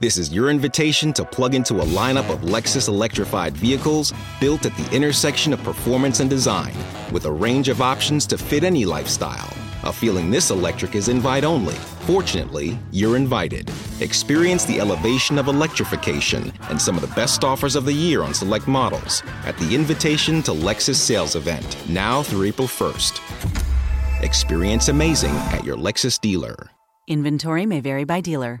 This is your invitation to plug into a lineup of Lexus electrified vehicles built at the intersection of performance and design, with a range of options to fit any lifestyle. A feeling this electric is invite only. Fortunately, you're invited. Experience the elevation of electrification and some of the best offers of the year on select models at the Invitation to Lexus sales event, now through April 1st. Experience amazing at your Lexus dealer. Inventory may vary by dealer.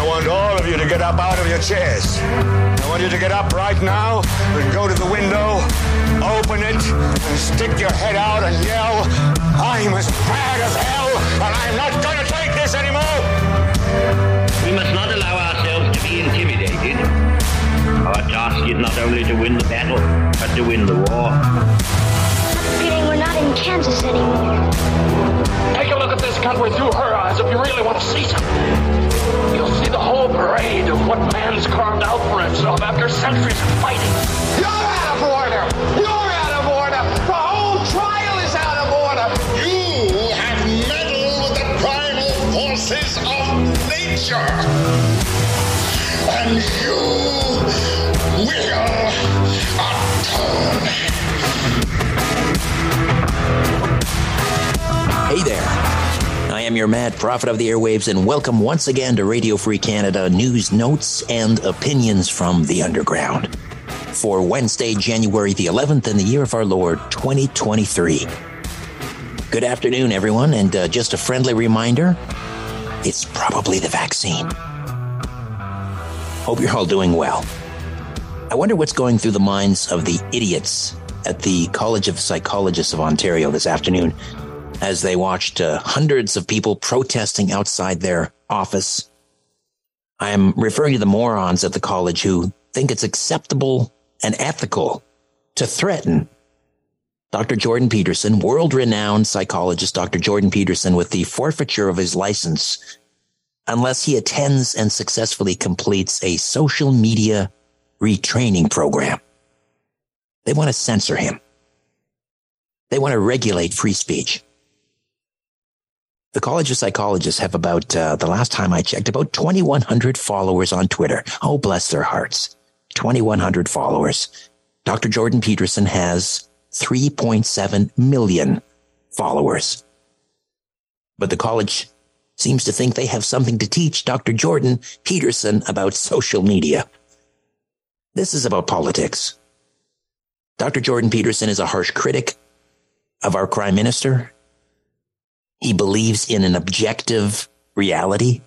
I want all of you to get up out of your chairs. I want you to get up right now and go to the window, open it, and stick your head out and yell, I'm as bad as hell, and I'm not going to take this anymore. We must not allow ourselves to be intimidated. Our task is not only to win the battle, but to win the war. Feeling we're not in Kansas anymore. Take a look at this country through her eyes if you really want to see something. Out after centuries of fighting. You're out of order! You're out of order! The whole trial is out of order! You have meddled with the primal forces of nature! And you will atone. Hey there. Am your mad prophet of the airwaves, and welcome once again to Radio Free Canada news, notes, and opinions from the underground for Wednesday, January the 11th in the year of our Lord 2023. Good afternoon, everyone, and uh, just a friendly reminder it's probably the vaccine. Hope you're all doing well. I wonder what's going through the minds of the idiots at the College of Psychologists of Ontario this afternoon as they watched uh, hundreds of people protesting outside their office. I am referring to the morons at the college who think it's acceptable and ethical to threaten Dr. Jordan Peterson, world renowned psychologist Dr. Jordan Peterson, with the forfeiture of his license unless he attends and successfully completes a social media retraining program. They want to censor him. They want to regulate free speech. The College of Psychologists have about, uh, the last time I checked, about 2,100 followers on Twitter. Oh, bless their hearts. 2,100 followers. Dr. Jordan Peterson has 3.7 million followers. But the college seems to think they have something to teach Dr. Jordan Peterson about social media. This is about politics. Dr. Jordan Peterson is a harsh critic of our prime minister he believes in an objective reality.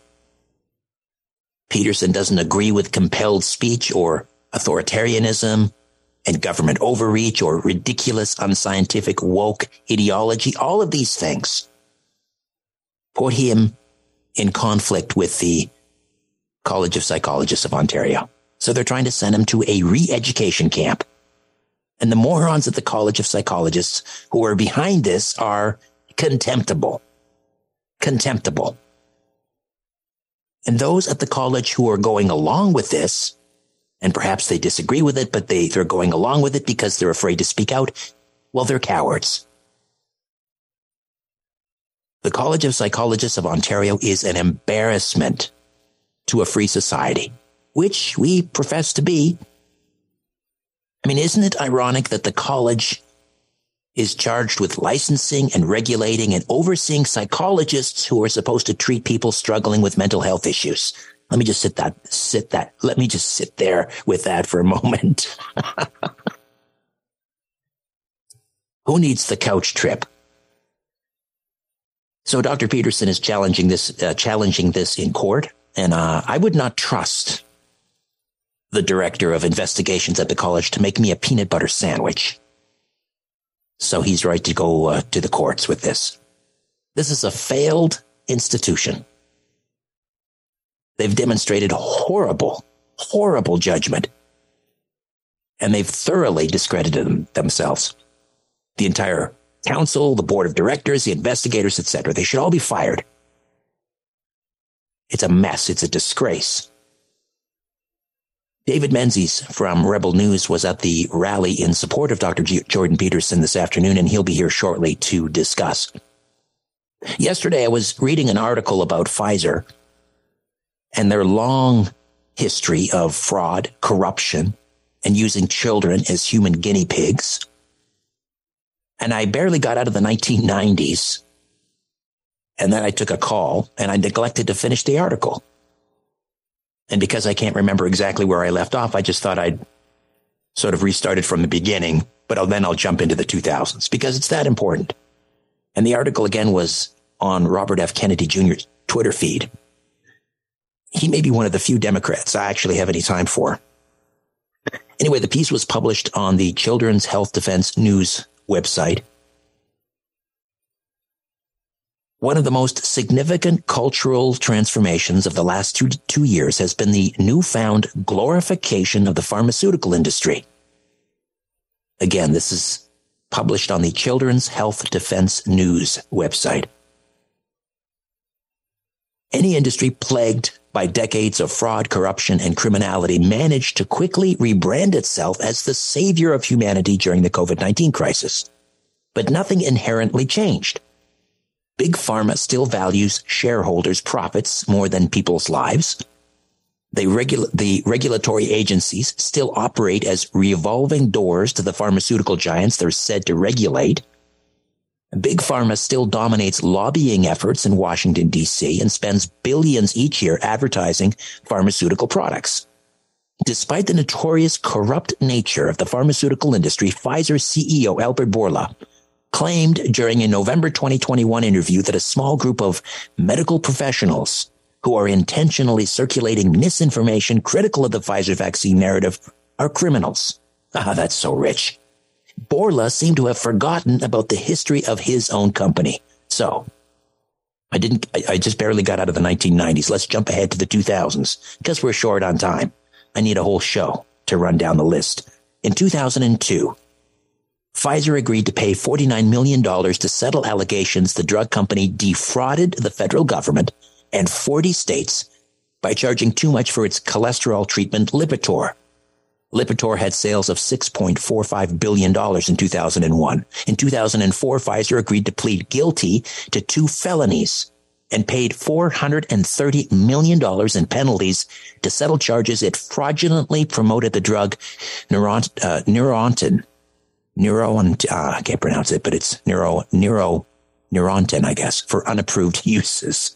Peterson doesn't agree with compelled speech or authoritarianism and government overreach or ridiculous unscientific woke ideology. All of these things put him in conflict with the College of Psychologists of Ontario. So they're trying to send him to a re-education camp. And the morons at the College of Psychologists who are behind this are contemptible. Contemptible. And those at the college who are going along with this, and perhaps they disagree with it, but they, they're going along with it because they're afraid to speak out, well, they're cowards. The College of Psychologists of Ontario is an embarrassment to a free society, which we profess to be. I mean, isn't it ironic that the college is charged with licensing and regulating and overseeing psychologists who are supposed to treat people struggling with mental health issues? Let me just sit that, sit that, let me just sit there with that for a moment. Who needs the couch trip? So Dr. Peterson is challenging this, uh, challenging this in court. And, uh, I would not trust the director of investigations at the college to make me a peanut butter sandwich. So he's right to go uh, to the courts with this. This is a failed institution. They've demonstrated horrible, horrible judgment. And they've thoroughly discredited them, themselves. The entire council, the board of directors, the investigators, etc. They should all be fired. It's a mess. It's a disgrace. David Menzies from Rebel News was at the rally in support of Dr. G- Jordan Peterson this afternoon, and he'll be here shortly to discuss. Yesterday, I was reading an article about Pfizer and their long history of fraud, corruption, and using children as human guinea pigs and I barely got out of the 1990s. And then I took a call and I neglected to finish the article. And because I can't remember exactly where I left off, I just thought I'd sort of restarted from the beginning, but then I'll jump into the 2000s because it's that important. And the article again was on Robert F. Kennedy Jr.'s Twitter feed. He may be one of the few Democrats I actually have any time for. Anyway, the piece was published on the Children's Health Defense News website. One of the most significant cultural transformations of the last two, two years has been the newfound glorification of the pharmaceutical industry. Again, this is published on the Children's Health Defense News website. Any industry plagued by decades of fraud, corruption, and criminality managed to quickly rebrand itself as the savior of humanity during the COVID-19 crisis. But nothing inherently changed. Big Pharma still values shareholders' profits more than people's lives. The regulatory agencies still operate as revolving doors to the pharmaceutical giants they're said to regulate. Big Pharma still dominates lobbying efforts in Washington, D.C. and spends billions each year advertising pharmaceutical products. Despite the notorious corrupt nature of the pharmaceutical industry, Pfizer CEO Albert Bourla claimed during a November 2021 interview that a small group of medical professionals who are intentionally circulating misinformation critical of the Pfizer vaccine narrative are criminals. Ah, that's so rich. Bourla seemed to have forgotten about the history of his own company. So, I didn't, I, I, just barely got out of the 1990s. Let's jump ahead to the 2000s because we're short on time. I need a whole show to run down the list. In 2002, Pfizer agreed to pay $49 million to settle allegations the drug company defrauded the federal government and 40 states by charging too much for its cholesterol treatment Lipitor. Lipitor had sales of $6.45 billion in 2001. In 2004, Pfizer agreed to plead guilty to two felonies and paid $430 million in penalties to settle charges it fraudulently promoted the drug uh, Neurontin. Neuron, uh, I can't pronounce it, but it's Neuro, Neuro, Neurontin, I guess, for unapproved uses.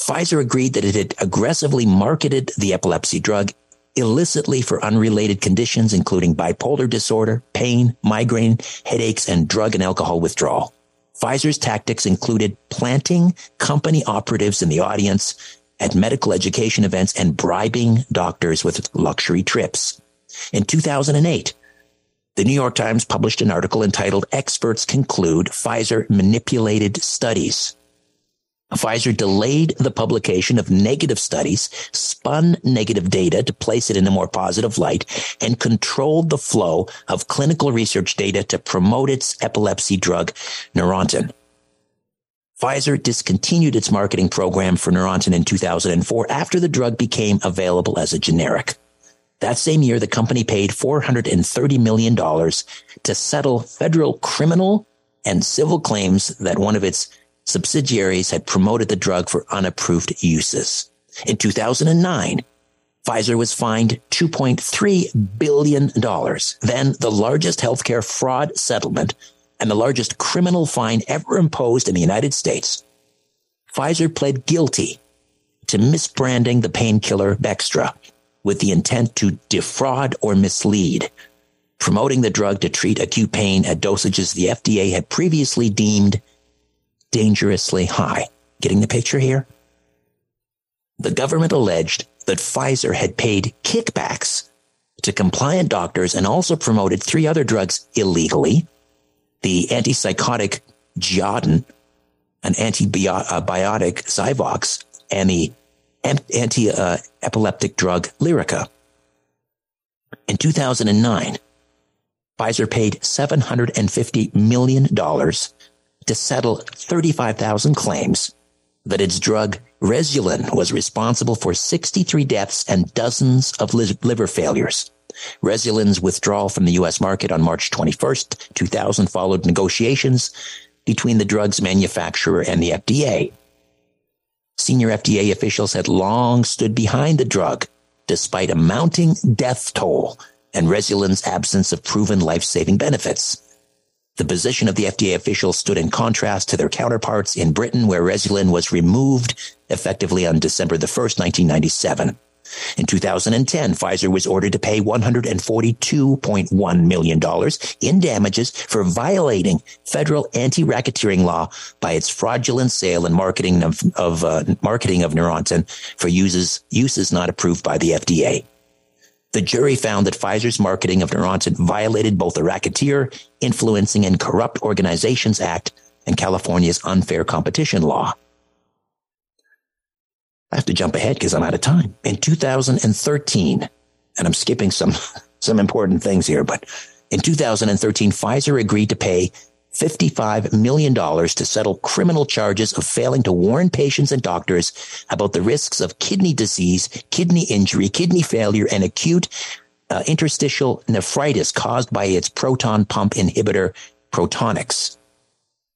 Pfizer agreed that it had aggressively marketed the epilepsy drug illicitly for unrelated conditions, including bipolar disorder, pain, migraine, headaches, and drug and alcohol withdrawal. Pfizer's tactics included planting company operatives in the audience at medical education events and bribing doctors with luxury trips. In 2008, the New York Times published an article entitled Experts Conclude Pfizer Manipulated Studies. Pfizer delayed the publication of negative studies, spun negative data to place it in a more positive light, and controlled the flow of clinical research data to promote its epilepsy drug, Neurontin. Pfizer discontinued its marketing program for Neurontin in 2004 after the drug became available as a generic. That same year, the company paid $430 million to settle federal criminal and civil claims that one of its subsidiaries had promoted the drug for unapproved uses. In 2009, Pfizer was fined $2.3 billion, then the largest healthcare fraud settlement and the largest criminal fine ever imposed in the United States. Pfizer pled guilty to misbranding the painkiller Bextra with the intent to defraud or mislead, promoting the drug to treat acute pain at dosages the FDA had previously deemed dangerously high. Getting the picture here? The government alleged that Pfizer had paid kickbacks to compliant doctors and also promoted three other drugs illegally the antipsychotic Geodon, an antibiotic uh, Zyvox, and the anti-epileptic uh, drug Lyrica. In 2009, Pfizer paid $750 million to settle 35,000 claims that its drug Rezulin was responsible for 63 deaths and dozens of liver failures. Rezulin's withdrawal from the U.S. market on March 21st, 2000 followed negotiations between the drug's manufacturer and the FDA. Senior FDA officials had long stood behind the drug, despite a mounting death toll and Rezulin's absence of proven life-saving benefits. The position of the FDA officials stood in contrast to their counterparts in Britain, where Rezulin was removed effectively on December the 1st, 1997. In 2010, Pfizer was ordered to pay $142.1 million in damages for violating federal anti-racketeering law by its fraudulent sale and marketing of, of uh, marketing of Neurontin for uses uses not approved by the FDA. The jury found that Pfizer's marketing of Neurontin violated both the Racketeer, Influencing and Corrupt Organizations Act and California's unfair competition law. I have to jump ahead because I'm out of time. In 2013, and I'm skipping some, some important things here, but in 2013, Pfizer agreed to pay $55 million to settle criminal charges of failing to warn patients and doctors about the risks of kidney disease, kidney injury, kidney failure, and acute uh, interstitial nephritis caused by its proton pump inhibitor, Protonix.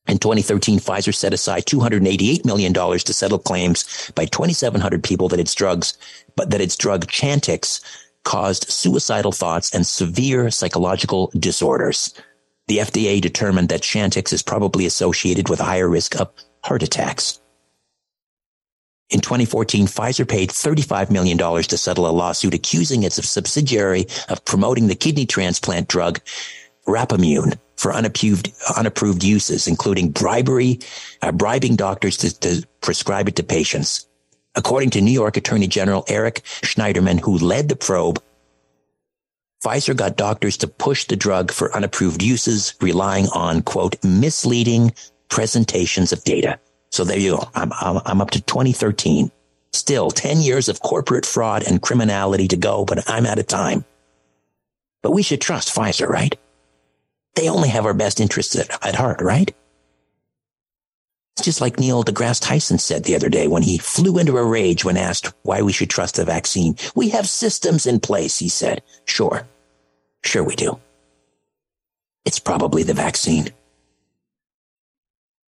In 2013, Pfizer set aside $288 million to settle claims by 2,700 people that its drugs, but that its drug Chantix caused suicidal thoughts and severe psychological disorders. The FDA determined that Chantix is probably associated with a higher risk of heart attacks. In 2014, Pfizer paid $35 million to settle a lawsuit accusing its subsidiary of promoting the kidney transplant drug Rapamune for unapproved, unapproved uses, including bribery, uh, bribing doctors to, to prescribe it to patients. According to New York Attorney General Eric Schneiderman, who led the probe, Pfizer got doctors to push the drug for unapproved uses, relying on, quote, misleading presentations of data. So there you go. I'm, I'm, I'm up to 2013. Still 10 years of corporate fraud and criminality to go, but I'm out of time. But we should trust Pfizer, right? They only have our best interests at, at heart, right? It's just like Neil deGrasse Tyson said the other day when he flew into a rage when asked why we should trust the vaccine. We have systems in place, he said. Sure. Sure we do. It's probably the vaccine.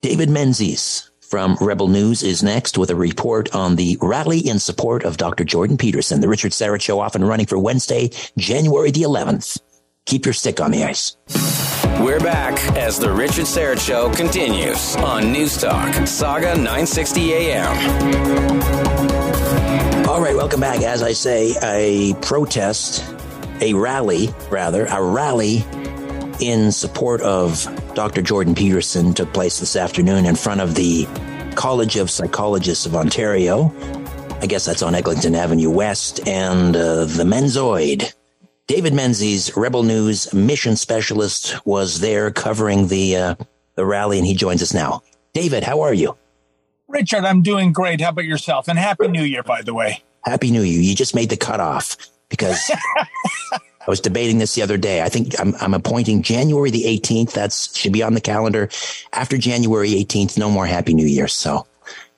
David Menzies from Rebel News is next with a report on the rally in support of Dr. Jordan Peterson, the Richard Syrett Show off and running for Wednesday, January the 11th. Keep your stick on the ice. We're back as the Richard Syrett Show continues on News Talk, Saga 960 AM. All right, welcome back. As I say, a protest, a rally, rather, a rally in support of Dr. Jordan Peterson took place this afternoon in front of the College of Psychologists of Ontario. I guess that's on Eglinton Avenue West and uh, the Menzoid David Menzies, Rebel News mission specialist, was there covering the uh, the rally, and he joins us now. David, how are you? Richard, I'm doing great. How about yourself? And Happy New Year, by the way. Happy New Year. You just made the cutoff because I was debating this the other day. I think I'm, I'm appointing January the 18th. That should be on the calendar. After January 18th, no more Happy New Year. So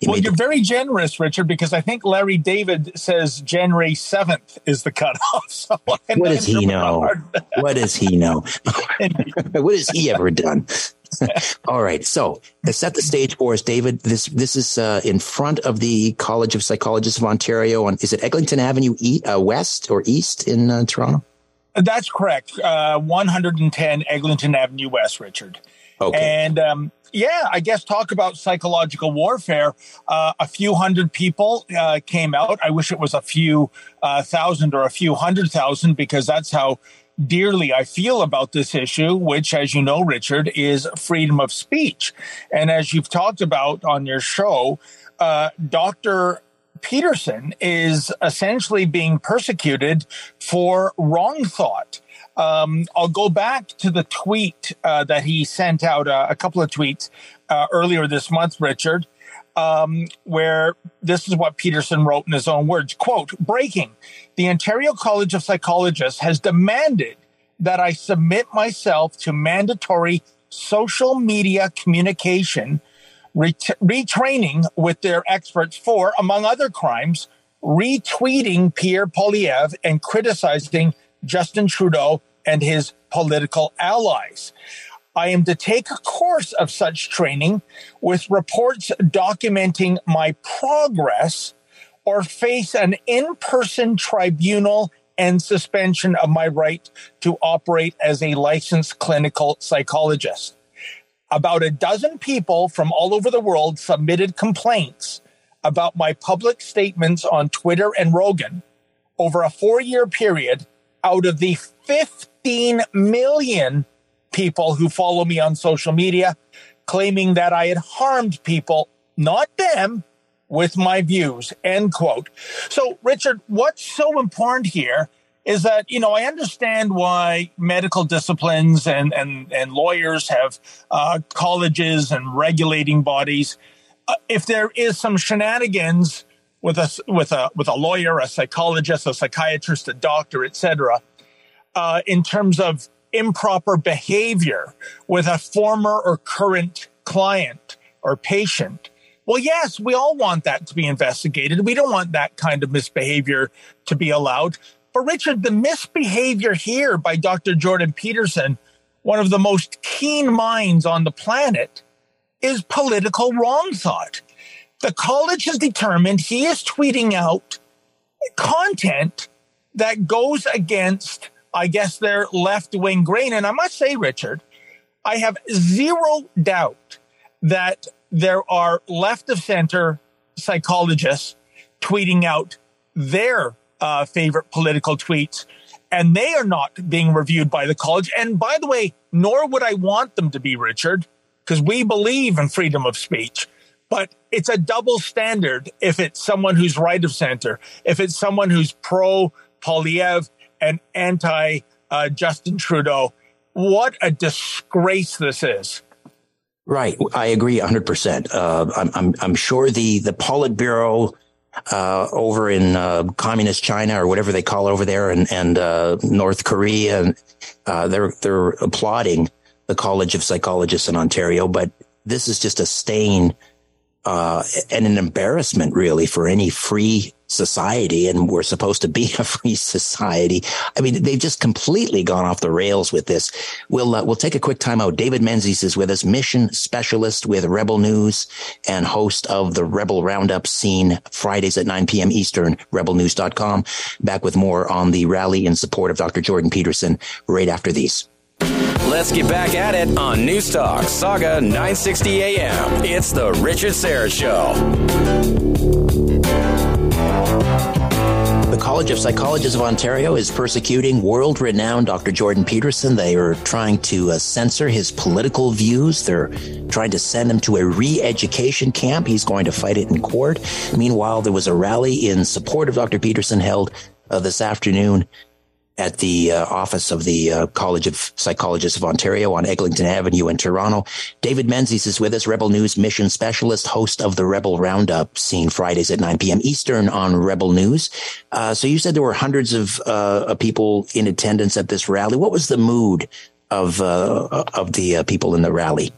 well, you're very generous, Richard, because I think Larry David says January 7th is the cutoff. So what does he know? what does he know? what has he ever done? All right. So set the stage for us, David, this this is uh, in front of the College of Psychologists of Ontario. On is it Eglinton Avenue e- uh, West or East in uh, Toronto? That's correct. Uh, 110 Eglinton Avenue West, Richard. Okay. And um, yeah, I guess talk about psychological warfare. Uh, a few hundred people uh, came out. I wish it was a few uh, thousand or a few hundred thousand because that's how dearly I feel about this issue, which, as you know, Richard, is freedom of speech. And as you've talked about on your show, uh, Dr. Peterson is essentially being persecuted for wrong thought. Um, I'll go back to the tweet uh, that he sent out, uh, a couple of tweets uh, earlier this month, Richard, um, where this is what Peterson wrote in his own words quote, breaking. The Ontario College of Psychologists has demanded that I submit myself to mandatory social media communication ret- retraining with their experts for, among other crimes, retweeting Pierre Poilievre and criticizing Justin Trudeau and his political allies. I am to take a course of such training with reports documenting my progress or face an in person tribunal and suspension of my right to operate as a licensed clinical psychologist. About a dozen people from all over the world submitted complaints about my public statements on Twitter and Rogan over a four year period out of the 15 million people who follow me on social media, claiming that I had harmed people, not them, with my views, end quote. So, Richard, what's so important here is that, you know, I understand why medical disciplines and, and, and lawyers have uh, colleges and regulating bodies. Uh, if there is some shenanigans with a, with a, with a lawyer, a psychologist, a psychiatrist, a doctor, etc., uh, in terms of improper behavior with a former or current client or patient. Well, yes, we all want that to be investigated. We don't want that kind of misbehavior to be allowed. But Richard, the misbehavior here by Dr. Jordan Peterson, one of the most keen minds on the planet, is political wrong thought. The college has determined he is tweeting out content that goes against I guess their left wing grain. And I must say, Richard, I have zero doubt that there are left of center psychologists tweeting out their uh, favorite political tweets, and they are not being reviewed by the college. And by the way, nor would I want them to be, Richard, because we believe in freedom of speech. But it's a double standard if it's someone who's right of center, if it's someone who's pro Poilievre and anti uh, Justin Trudeau. What a disgrace this is. Right. I agree 100%. Uh, I'm, I'm, I'm sure the, the Politburo uh, over in uh, communist China or whatever they call over there and, and uh, North Korea, uh, they're, they're applauding the College of Psychologists in Ontario, but this is just a stain uh, and an embarrassment really for any free society. And we're supposed to be a free society. I mean, they've just completely gone off the rails with this. We'll, uh, we'll take a quick time out. David Menzies is with us, mission specialist with Rebel News and host of the Rebel Roundup scene Fridays at 9 p.m. Eastern, rebelnews.com. Back with more on the rally in support of Dr. Jordan Peterson right after these. Let's get back at it on News Talk Saga 960 AM. It's the Richard Syrett Show. The College of Psychologists of Ontario is persecuting world renowned Dr. Jordan Peterson. They are trying to uh, censor his political views. They're trying to send him to a re education camp. He's going to fight it in court. Meanwhile, there was a rally in support of Dr. Peterson held uh, this afternoon at the uh, office of the uh, College of Psychologists of Ontario on Eglinton Avenue in Toronto. David Menzies is with us, Rebel News mission specialist, host of the Rebel Roundup, seen Fridays at 9 p.m. Eastern on Rebel News. Uh, so you said there were hundreds of uh, people in attendance at this rally. What was the mood of uh, of the uh, people in the rally?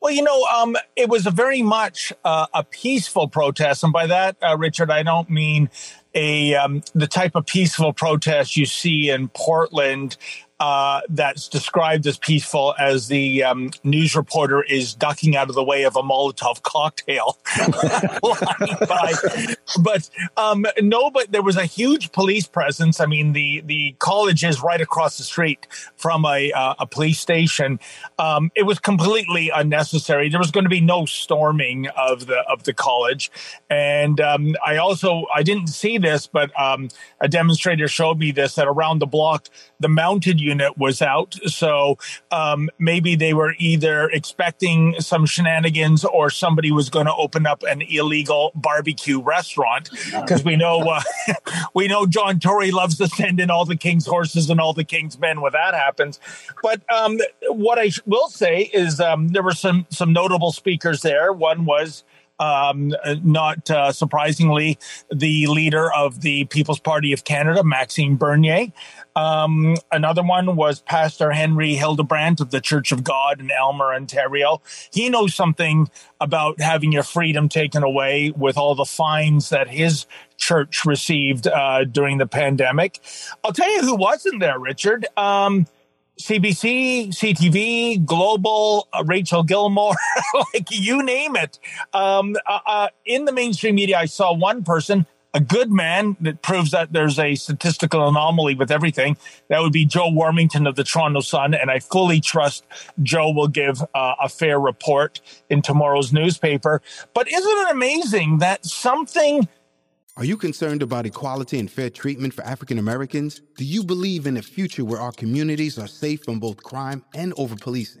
Well, you know, um, it was very much uh, a peaceful protest, and by that, uh, Richard, I don't mean a um, the type of peaceful protest you see in Portland uh, that's described as peaceful as the um, news reporter is ducking out of the way of a Molotov cocktail. but um, no, but there was a huge police presence. I mean, the the college is right across the street from a uh, a police station. Um, it was completely unnecessary. There was going to be no storming of the of the college, and um, I also I didn't see this, but um, a demonstrator showed me this that around the block the mounted unit was out. So um, maybe they were either expecting some shenanigans or somebody was going to open up an illegal barbecue restaurant because we know uh, we know John Tory loves to send in all the king's horses and all the king's men when that happens. But um, what I will say is um, there were some some notable speakers there. One was um, not uh, surprisingly, the leader of the People's Party of Canada, Maxime Bernier. Um, another one was Pastor Henry Hildebrandt of the Church of God in Aylmer, Ontario. He knows something about having your freedom taken away with all the fines that his church received uh, during the pandemic. I'll tell you who wasn't there, Richard. Um, CBC, CTV, Global, uh, Rachel Gilmore, like you name it. Um, uh, uh, in the mainstream media, I saw one person, a good man that proves that there's a statistical anomaly with everything. That would be Joe Warmington of the Toronto Sun. And I fully trust Joe will give uh, a fair report in tomorrow's newspaper. But isn't it amazing that something are you concerned about equality and fair treatment for African Americans? Do you believe in a future where our communities are safe from both crime and over policing?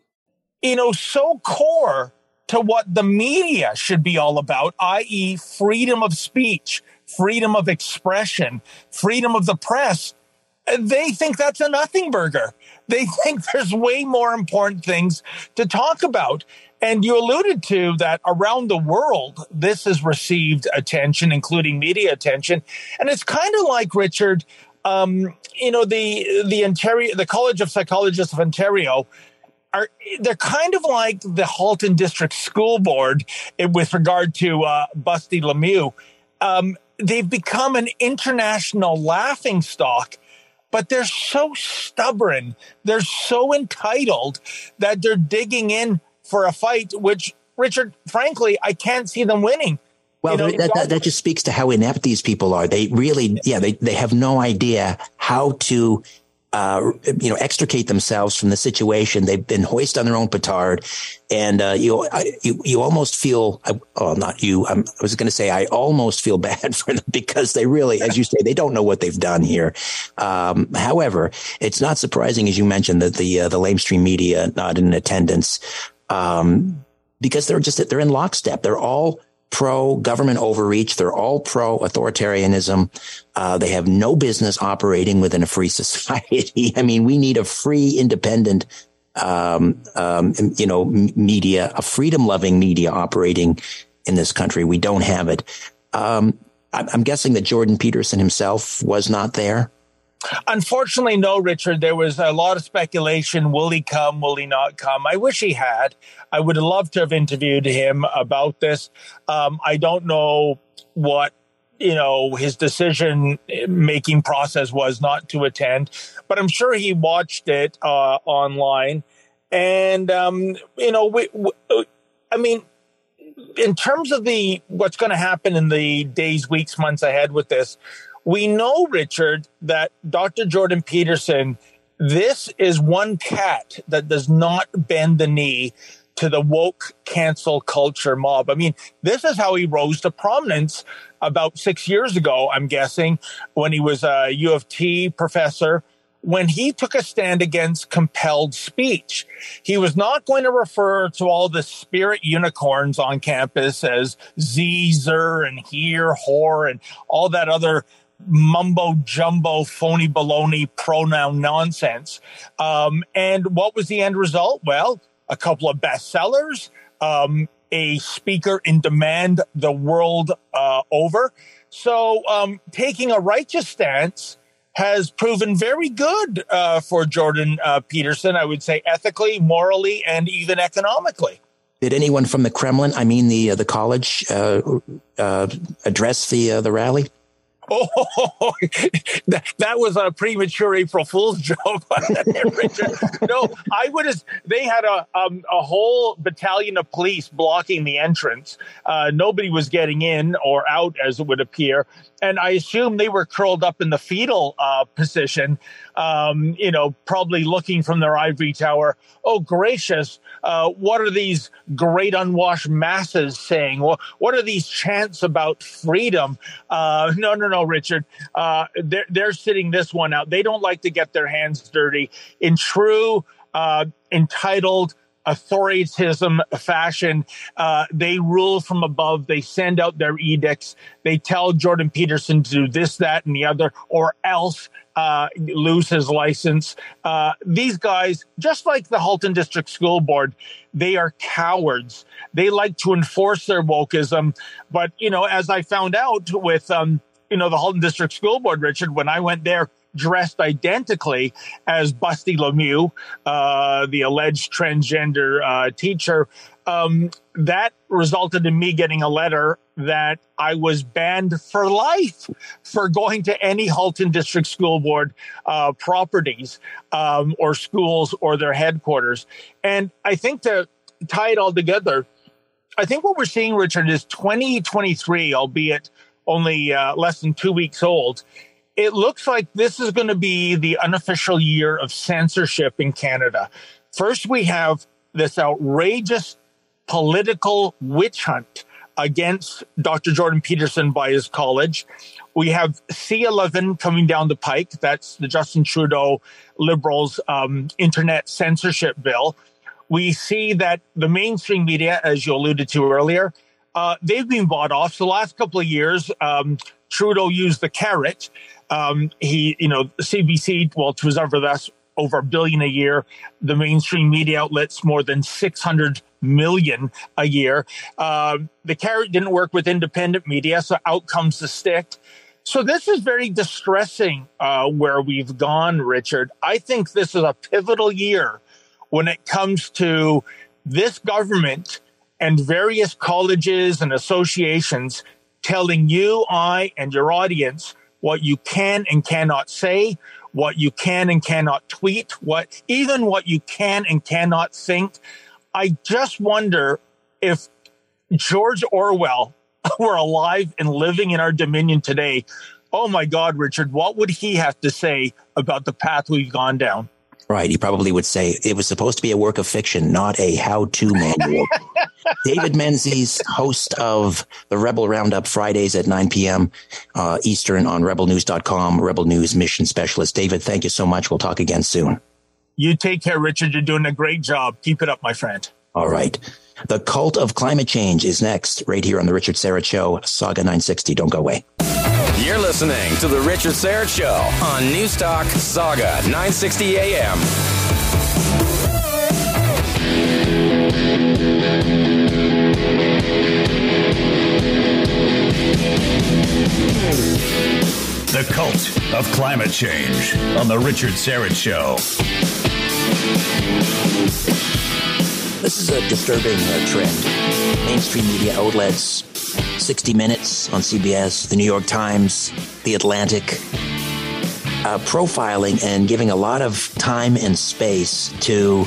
You know, so core to what the media should be all about, i.e., freedom of speech, freedom of expression, freedom of the press. They think that's a nothing burger. They think there's way more important things to talk about. And you alluded to that around the world, this has received attention, including media attention. And it's kind of like, Richard, um, you know, the the Ontario, the College of Psychologists of Ontario are they're kind of like the Halton District School Board with regard to uh, Busty Lemieux. Um, they've become an international laughing stock, but they're so stubborn, they're so entitled that they're digging in for a fight, which Richard, frankly, I can't see them winning. Well, you know, that, that, that, just speaks to how inept these people are. They really, yeah, they, they have no idea how to, uh, you know, extricate themselves from the situation. They've been hoisted on their own petard, and uh, you, I, you, you almost feel. Oh, not you. I'm, i was going to say I almost feel bad for them because they really, as you say, they don't know what they've done here. Um, however, it's not surprising, as you mentioned, that the uh, the lamestream media not in attendance, um, because they're just they're in lockstep. They're all pro government overreach. They're all pro authoritarianism. Uh, they have no business operating within a free society. I mean, we need a free, independent, um, um, you know, media, a freedom loving media operating in this country. We don't have it. Um, I'm guessing that Jordan Peterson himself was not there. Unfortunately, no, Richard. There was a lot of speculation. Will he come? Will he not come? I wish he had. I would loved to have interviewed him about this. Um, I don't know what you know his decision making process was not to attend, but I'm sure he watched it uh, online. And um, you know, we, we, I mean, in terms of the what's going to happen in the days, weeks, months ahead with this, we know, Richard, that Dr. Jordan Peterson, this is one cat that does not bend the knee to the woke cancel culture mob. I mean, this is how he rose to prominence about six years ago, I'm guessing, when he was a U of T professor when he took a stand against compelled speech. He was not going to refer to all the spirit unicorns on campus as Zer and here, whore, and all that other mumbo jumbo, phony baloney pronoun nonsense. Um, and what was the end result? Well, a couple of bestsellers, um, a speaker in demand the world uh, over. So, um, taking a righteous stance has proven very good uh, for Jordan uh, Peterson, I would say, ethically, morally, and even economically. Did anyone from the Kremlin, I mean the uh, the college, uh, uh, address the the rally? Oh, that, was a premature April Fool's joke. no, I would have. They had a um, a whole battalion of police blocking the entrance. Uh, nobody was getting in or out, as it would appear. And I assume they were curled up in the fetal uh, position, um, you know, probably looking from their ivory tower. Oh, gracious, uh, what are these great unwashed masses saying? Well, what are these chants about freedom? Uh, no, no, no, Richard. Uh, they're, they're sitting this one out. They don't like to get their hands dirty. In true, uh, entitled, authoritism fashion. Uh, they rule from above. They send out their edicts. They tell Jordan Peterson to do this, that, and the other, or else uh, lose his license. Uh, these guys, just like the Halton District School Board, they are cowards. They like to enforce their wokeism. But, you know, as I found out with, um, you know, the Halton District School Board, Richard, when I went there, dressed identically as Busty Lemieux, uh, the alleged transgender uh, teacher. Um, that resulted in me getting a letter that I was banned for life for going to any Halton District School Board uh, properties um, or schools or their headquarters. And I think to tie it all together, I think what we're seeing, Richard, is 2023, albeit only uh, less than two weeks old, it looks like this is going to be the unofficial year of censorship in Canada. First, we have this outrageous political witch hunt against Dr. Jordan Peterson by his college. We have C11 coming down the pike. That's the Justin Trudeau Liberals um, internet censorship bill. We see that the mainstream media, as you alluded to earlier, uh, they've been bought off. So the last couple of years, um, Trudeau used the carrot um, he, you know, CBC, well, to preserve that's over a billion a year. The mainstream media outlets more than 600 million a year. Uh, the carrot didn't work with independent media, so out comes the stick. So this is very distressing uh, where we've gone, Richard. I think this is a pivotal year when it comes to this government and various colleges and associations telling you, I, and your audience what you can and cannot say, what you can and cannot tweet, what even what you can and cannot think. I just wonder if George Orwell were alive and living in our dominion today. Oh my God, Richard, what would he have to say about the path we've gone down? Right. He probably would say it was supposed to be a work of fiction, not a how to manual. David Menzies, host of the Rebel Roundup Fridays at 9 p.m. Uh, Eastern on rebelnews.com, Rebel News mission specialist. David, thank you so much. We'll talk again soon. You take care, Richard. You're doing a great job. Keep it up, my friend. All right. The cult of climate change is next, right here on the Richard Syrett Show, Saga 960. Don't go away. You're listening to The Richard Syrett Show on Newstalk Saga 960 AM. The Cult of Climate Change on The Richard Syrett Show. This is a disturbing uh, trend. Mainstream media outlets, 60 Minutes on CBS, The New York Times, The Atlantic, uh, profiling and giving a lot of time and space to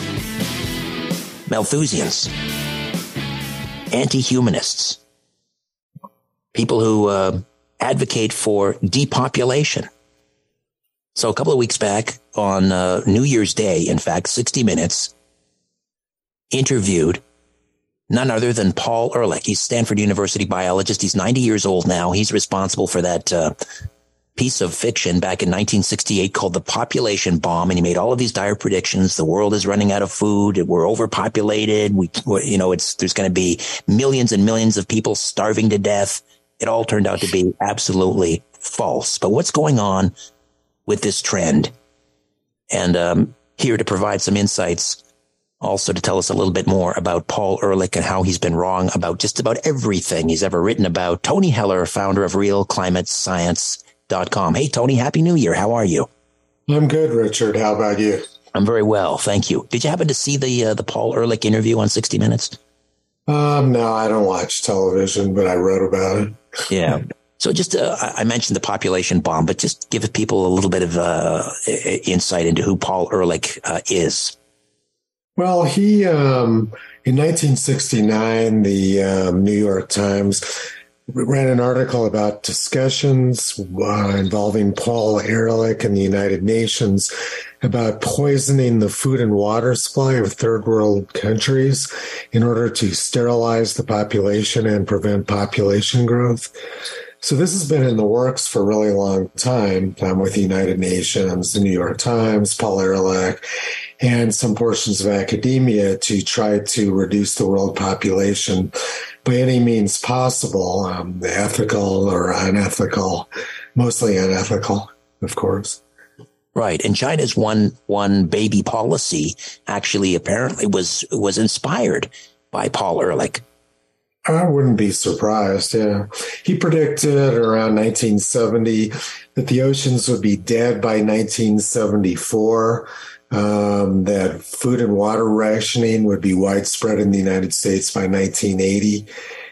Malthusians, anti humanists, people who uh, advocate for depopulation. So a couple of weeks back on uh, New Year's Day, in fact, 60 Minutes interviewed none other than Paul Ehrlich. He's Stanford University biologist. He's 90 years old now. He's responsible for that uh, piece of fiction back in 1968 called The Population Bomb. And he made all of these dire predictions. The world is running out of food. We're overpopulated. We, you know, it's, there's going to be millions and millions of people starving to death. It all turned out to be absolutely false. But what's going on with this trend? And um, here to provide some insights also to tell us a little bit more about Paul Ehrlich and how he's been wrong about just about everything he's ever written about. Tony Heller, founder of realclimatescience.com. Hey, Tony, Happy New Year. How are you? I'm good, Richard. How about you? I'm very well. Thank you. Did you happen to see the, uh, the Paul Ehrlich interview on 60 Minutes? Um, no, I don't watch television, but I wrote about it. Yeah. So just, uh, I mentioned the population bomb, but just give people a little bit of uh, insight into who Paul Ehrlich uh, is. Well, he um, in 1969, the um, New York Times ran an article about discussions uh, involving Paul Ehrlich and the United Nations about poisoning the food and water supply of third world countries in order to sterilize the population and prevent population growth. So this has been in the works for a really long time um, with the United Nations, the New York Times, Paul Ehrlich, and some portions of academia to try to reduce the world population by any means possible, um, ethical or unethical, mostly unethical, of course. Right, and China's one one baby policy actually apparently was was inspired by Paul Ehrlich. I wouldn't be surprised. Yeah, he predicted around 1970 that the oceans would be dead by 1974 um, that food and water rationing would be widespread in the United States by 1980.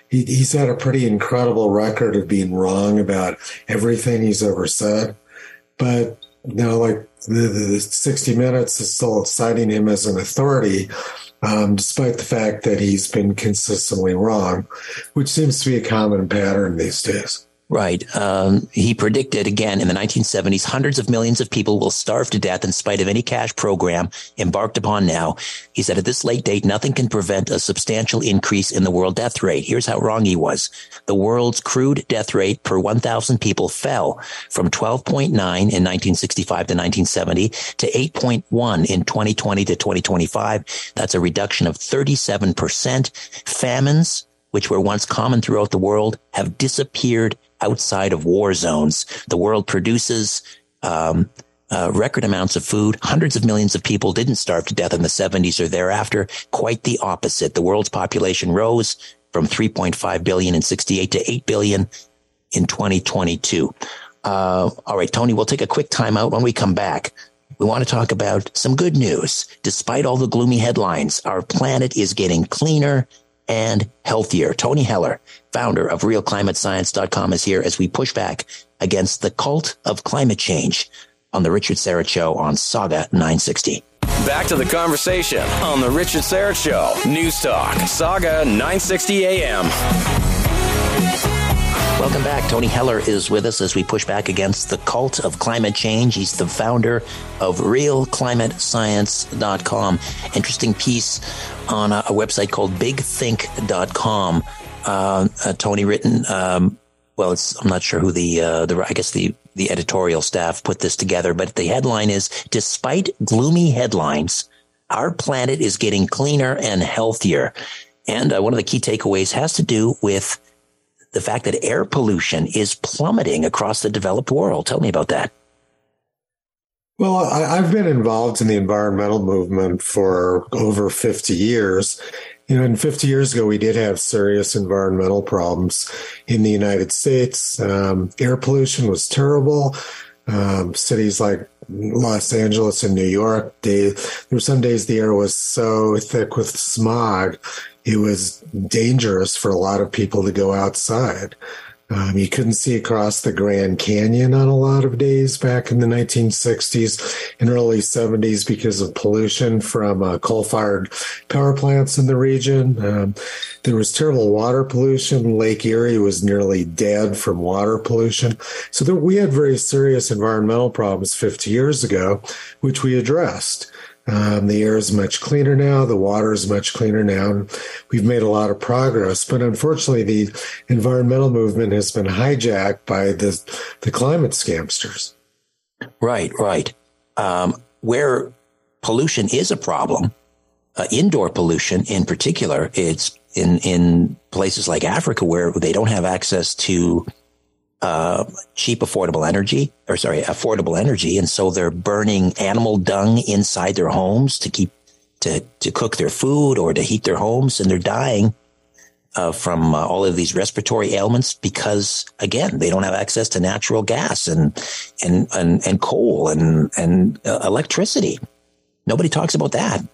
He, he's had a pretty incredible record of being wrong about everything he's ever said. But, you know, like the, the 60 Minutes is still citing him as an authority, um, despite the fact that he's been consistently wrong, which seems to be a common pattern these days. Right. Um, he predicted again in the 1970s, hundreds of millions of people will starve to death in spite of any cash program embarked upon now. He said at this late date, nothing can prevent a substantial increase in the world death rate. Here's how wrong he was. The world's crude death rate per 1,000 people fell from 12.9 in 1965 to 1970 to 8.1 in 2020 to 2025. That's a reduction of 37%. Famines, which were once common throughout the world, have disappeared outside of war zones. The world produces um, uh, record amounts of food. Hundreds of millions of people didn't starve to death in the 70s or thereafter. Quite the opposite. The world's population rose from 3.5 billion in 68 to 8 billion in 2022. Uh, all right, Tony, we'll take a quick time out when we come back. We want to talk about some good news. Despite all the gloomy headlines, our planet is getting cleaner and healthier. Tony Heller, founder of realclimatescience.com is here as we push back against the cult of climate change on the Richard Syrett Show on Sauga 960. Back to the conversation on the Richard Syrett Show. News Talk, Sauga 960 AM. Welcome back. Tony Heller is with us as we push back against the cult of climate change. He's the founder of realclimatescience.com. Interesting piece on a, a website called bigthink.com. Uh, uh, Tony written, um, well, I'm not sure who the, uh, the, I guess the, the editorial staff put this together, but the headline is, despite gloomy headlines, our planet is getting cleaner and healthier. And uh, one of the key takeaways has to do with the fact that air pollution is plummeting across the developed world. Tell me about that. Well, I, have been involved in the environmental movement for over 50 years. You know, and 50 years ago, we did have serious environmental problems in the United States. Um, air pollution was terrible. Um, cities like Los Angeles and New York, they, there were some days the air was so thick with smog, it was dangerous for a lot of people to go outside. Um, you couldn't see across the Grand Canyon on a lot of days back in the 1960s and early 70s because of pollution from uh, coal fired power plants in the region. Um, there was terrible water pollution. Lake Erie was nearly dead from water pollution. So there, we had very serious environmental problems 50 years ago, which we addressed. Um, the air is much cleaner now. The water is much cleaner now. We've made a lot of progress, but unfortunately, the environmental movement has been hijacked by the the climate scamsters. Right, right. Um, where pollution is a problem, uh, indoor pollution in particular, it's in in places like Africa where they don't have access to uh, cheap, affordable energy, or sorry, affordable energy, and so they're burning animal dung inside their homes to keep to to cook their food or to heat their homes, and they're dying uh, from uh, all of these respiratory ailments because, again, they don't have access to natural gas and and and, and coal and and uh, electricity. Nobody talks about that.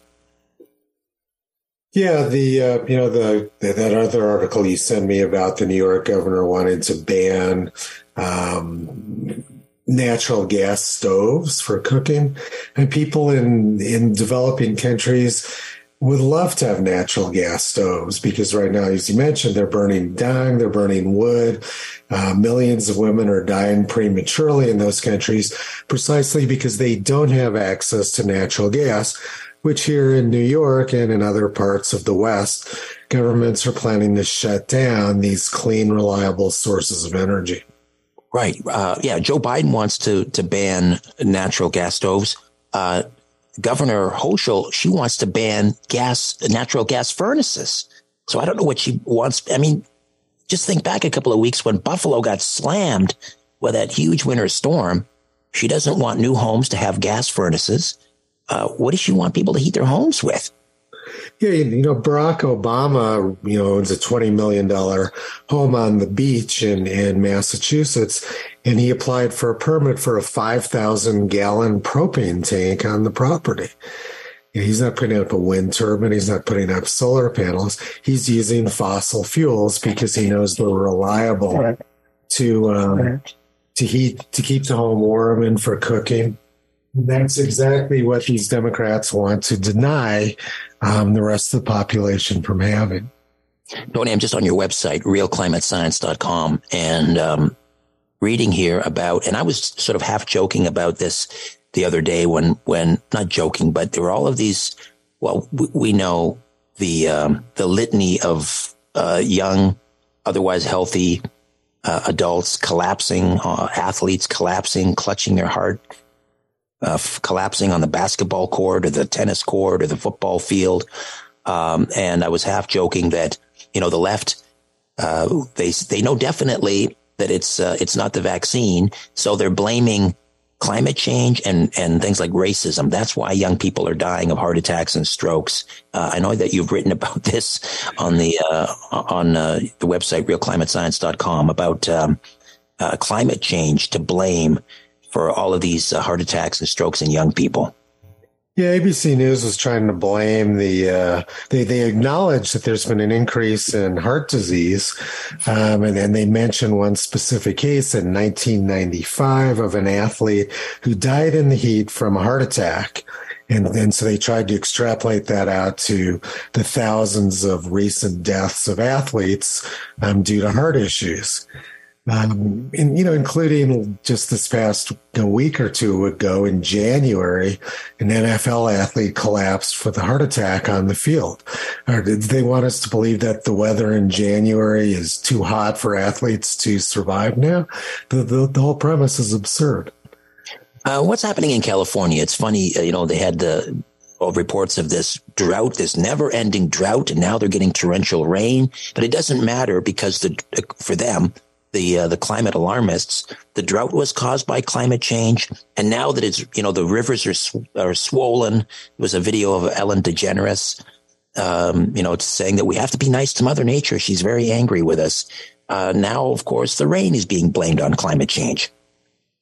Yeah, the uh, you know the, the, that other article you sent me about the New York governor wanted to ban um, natural gas stoves for cooking, and people in in developing countries would love to have natural gas stoves because right now, as you mentioned, they're burning dung, they're burning wood. Uh, millions of women are dying prematurely in those countries precisely because they don't have access to natural gas which here in New York and in other parts of the West, governments are planning to shut down these clean, reliable sources of energy. Right. Uh, yeah. Joe Biden wants to to ban natural gas stoves. Uh, Governor Hochul, she wants to ban gas, natural gas furnaces. So I don't know what she wants. I mean, just think back a couple of weeks when Buffalo got slammed with that huge winter storm. She doesn't want new homes to have gas furnaces uh, what does she want people to heat their homes with? Yeah, you know, Barack Obama, you know, owns a $20 million home on the beach in, in Massachusetts, and he applied for a permit for a 5,000 gallon propane tank on the property. You know, he's not putting up a wind turbine. He's not putting up solar panels. He's using fossil fuels because he knows they're reliable to, um, to heat, to keep the home warm and for cooking. That's exactly what these Democrats want to deny um, the rest of the population from having. Tony, I'm just on your website, realclimatescience.com, and um, reading here about, and I was sort of half joking about this the other day when, when not joking, but there were all of these. Well, we, we know the um, the litany of uh, young, otherwise healthy uh, adults collapsing, uh, athletes collapsing, clutching their heart uh, f- collapsing on the basketball court or the tennis court or the football field. Um, and I was half joking that, you know, the left, uh, they, they know definitely that it's, uh, it's not the vaccine. So they're blaming climate change and, and things like racism. That's why young people are dying of heart attacks and strokes. Uh, I know that you've written about this on the, uh, on, uh, the website, realclimatescience.com about, um, uh, climate change to blame for all of these uh, heart attacks and strokes in young people. Yeah, ABC News was trying to blame the. Uh, they they acknowledge that there's been an increase in heart disease, um, and then they mention one specific case in 1995 of an athlete who died in the heat from a heart attack. And then so they tried to extrapolate that out to the thousands of recent deaths of athletes um, due to heart issues. Um, you know, including just this past a week or two ago in January, an NFL athlete collapsed with a heart attack on the field. Or did they want us to believe that the weather in January is too hot for athletes to survive now? The, the, the whole premise is absurd. Uh, what's happening in California? It's funny, uh, you know, they had the reports of this drought, this never ending drought, and now they're getting torrential rain. But it doesn't matter because the, for them, the uh, the climate alarmists, the drought was caused by climate change, and now that it's you know the rivers are sw- are swollen. There was a video of Ellen DeGeneres um, you know, saying that we have to be nice to Mother Nature. She's very angry with us. Uh, now, of course, the rain is being blamed on climate change.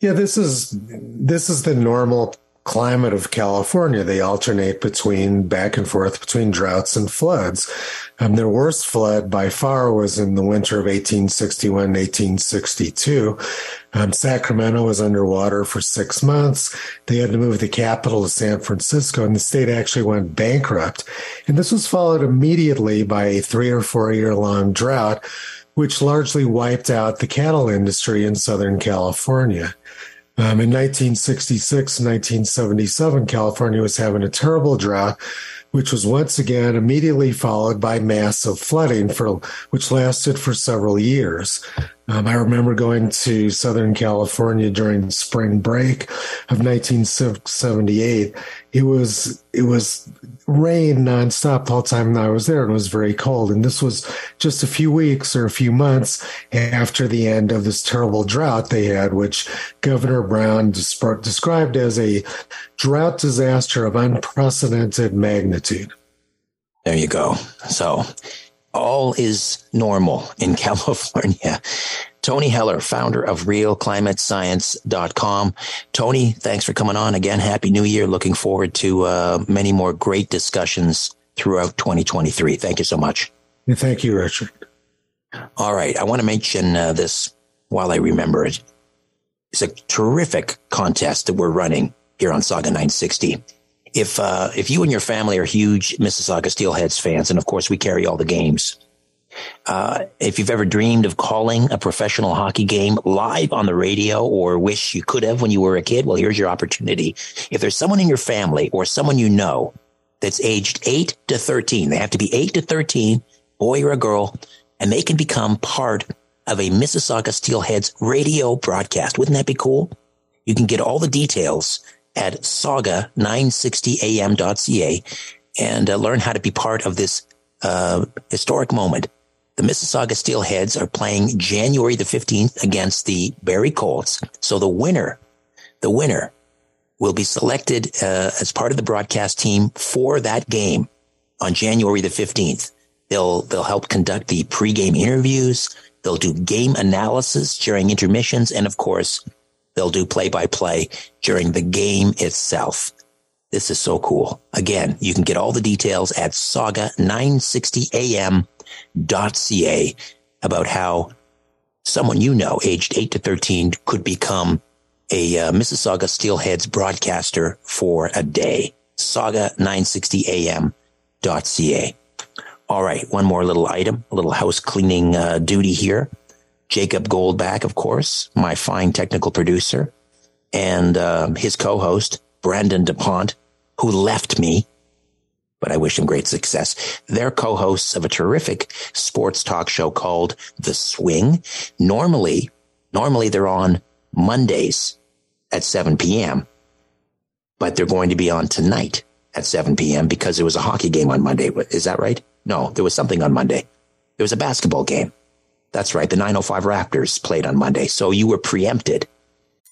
Yeah, this is this is the normal climate of California. They alternate between back and forth between droughts and floods. Um, their worst flood by far was in the winter of 1861 1862. Um, Sacramento was underwater for six months. They had to move the capital to San Francisco, and the state actually went bankrupt. And this was followed immediately by a three or four year long drought, which largely wiped out the cattle industry in Southern California. Um, in 1966 1977, California was having a terrible drought, which was once again immediately followed by massive flooding for which lasted for several years. Um, I remember going to Southern California during spring break of 1978. It was it was rain nonstop the whole time I was there, and it was very cold. And this was just a few weeks or a few months after the end of this terrible drought they had, which Governor Brown described as a drought disaster of unprecedented magnitude. There you go. So all is normal in California. Tony Heller, founder of realclimatescience.com. Tony, thanks for coming on again. Happy New Year. Looking forward to uh, many more great discussions throughout 2023. Thank you so much. Thank you, Richard. All right. I want to mention uh, this while I remember it. It's a terrific contest that we're running here on Sauga 960 if uh, if you and your family are huge Mississauga Steelheads fans, and of course we carry all the games. Uh, if you've ever dreamed of calling a professional hockey game live on the radio or wish you could have when you were a kid, well, here's your opportunity. If there's someone in your family or someone you know that's aged 8 to 13, they have to be 8 to 13, boy or a girl, and they can become part of a Mississauga Steelheads radio broadcast. Wouldn't that be cool? You can get all the details at sauga960am.ca and uh, learn how to be part of this uh, historic moment. The Mississauga Steelheads are playing January the 15th against the Barrie Colts. So the winner, the winner will be selected uh, as part of the broadcast team for that game on January the 15th. They'll, they'll help conduct the pregame interviews. They'll do game analysis during intermissions. And of course, They'll do play by play during the game itself. This is so cool. Again, you can get all the details at sauga960am.ca about how someone you know, aged 8 to 13, could become a uh, Mississauga Steelheads broadcaster for a day. Sauga960am.ca. All right, one more little item, a little house cleaning uh, duty here. Jacob Goldback, of course, my fine technical producer, and um, his co-host, Brandon DuPont, who left me, but I wish him great success. They're co-hosts of a terrific sports talk show called The Swing. Normally, normally they're on Mondays at 7 p.m., but they're going to be on tonight at 7 p.m. because there was a hockey game on Monday. Is that right? No, there was something on Monday. There was a basketball game. That's right. The 905 Raptors played on Monday, so you were preempted.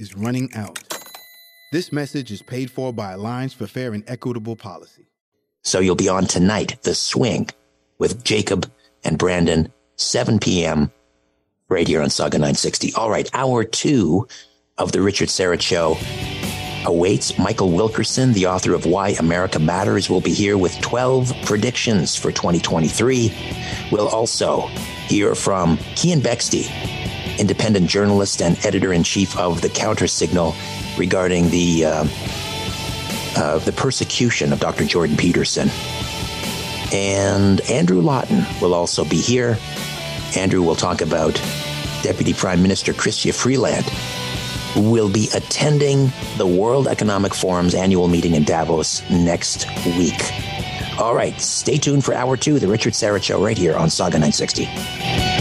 is running out. This message is paid for by Alliance for Fair and Equitable Policy. So you'll be on tonight, The Swing, with Jacob and Brandon, 7 p.m. right here on Sauga 960. All right, hour two of the Richard Syrett Show awaits. Michael Wilkerson, the author of Why America Matters, will be here with 12 predictions for 2023. We'll also hear from Keean Bexte independent journalist and editor in chief of the Counter Signal, regarding the uh, uh, the persecution of Dr. Jordan Peterson. And Andrew Lawton will also be here. Andrew will talk about Deputy Prime Minister Chrystia Freeland will be attending the World Economic Forum's annual meeting in Davos next week. All right, stay tuned for hour two, the Richard Syrett Show, right here on Sauga 960.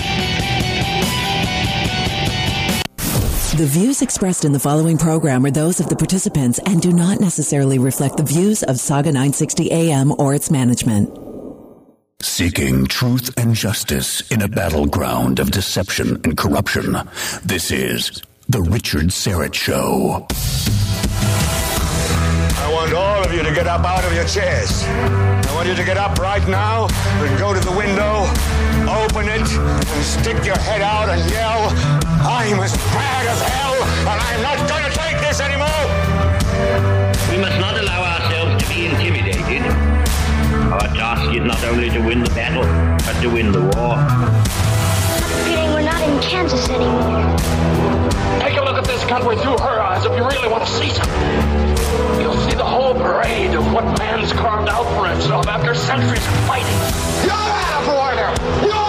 The views expressed in the following program are those of the participants and do not necessarily reflect the views of Sauga 960 AM or its management. Seeking truth and justice in a battleground of deception and corruption. This is The Richard Syrett Show. I want all of you to get up out of your chairs. I want you to get up right now and go to the window, open it, and stick your head out and yell, I'm as bad as hell, and I'm not going to take this anymore. We must not allow ourselves to be intimidated. Our task is not only to win the battle, but to win the war. Feeling we're not in Kansas anymore. Take a look at this country through her eyes if you really want to see something. You'll see the whole parade of what man's carved out for himself after centuries of fighting. You're out of order! You're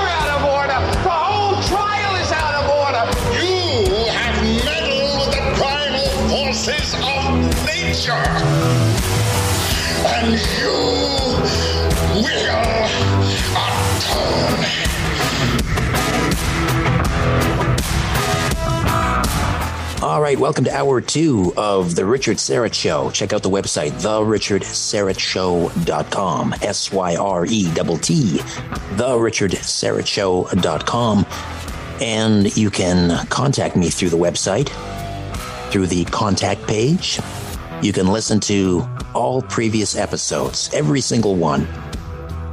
And you will atone. All right, welcome to hour two of The Richard Syrett Show. Check out the website, therichardsyrettshow.com, S Y R E T T, therichardsyrettshow.com. And you can contact me through the website, through the contact page. You can listen to all previous episodes, every single one,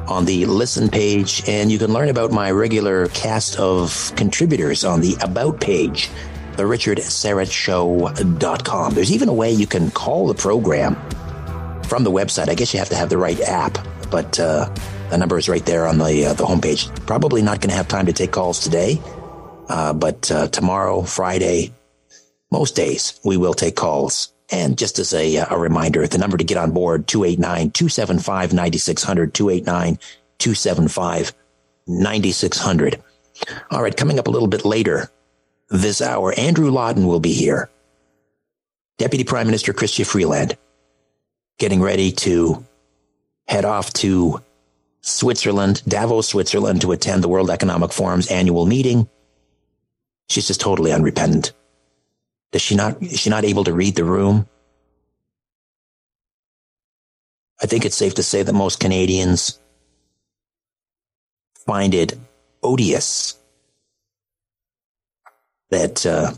on the listen page, and you can learn about my regular cast of contributors on the about page the richardsyrettshow.com. There's even a way you can call the program from the website. I guess you have to have the right app, but uh, the number is right there on the uh, the homepage. Probably not going to have time to take calls today, uh, but uh, tomorrow, Friday, most days we will take calls. And just as a, uh, a reminder, the number to get on board 289 275 9600 289 275 9600. All right, coming up a little bit later this hour, Andrew Lawton will be here. Deputy Prime Minister Chrystia Freeland getting ready to head off to Switzerland, Davos, Switzerland, to attend the World Economic Forum's annual meeting. She's just totally unrepentant. Does she not, is she not able to read the room? I think it's safe to say that most Canadians find it odious that uh,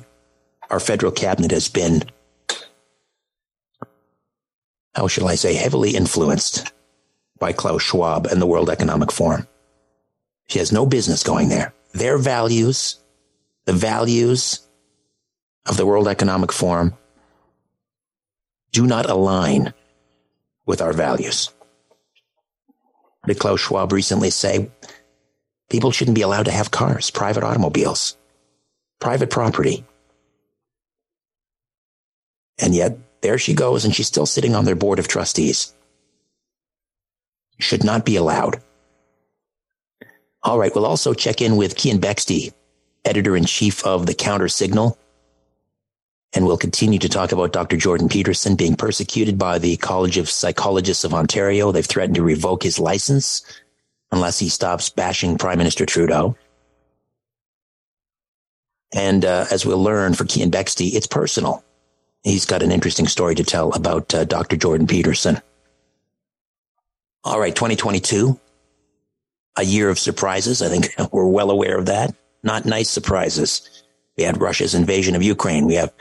our federal cabinet has been, how shall I say, heavily influenced by Klaus Schwab and the World Economic Forum. She has no business going there. Their values, the values of the World Economic Forum, do not align with our values. Did Klaus Schwab recently say people shouldn't be allowed to have cars, private automobiles? private property. And yet there she goes and she's still sitting on their board of trustees. Should not be allowed. All right. We'll also check in with Keean Bexte, editor in chief of the Counter Signal. And we'll continue to talk about Dr. Jordan Peterson being persecuted by the College of Psychologists of Ontario. They've threatened to revoke his license unless he stops bashing Prime Minister Trudeau. And uh, as we'll learn for Keean Bexte, it's personal. He's got an interesting story to tell about uh, Dr. Jordan Peterson. All right, 2022, a year of surprises. I think we're well aware of that. Not nice surprises. We had Russia's invasion of Ukraine. We have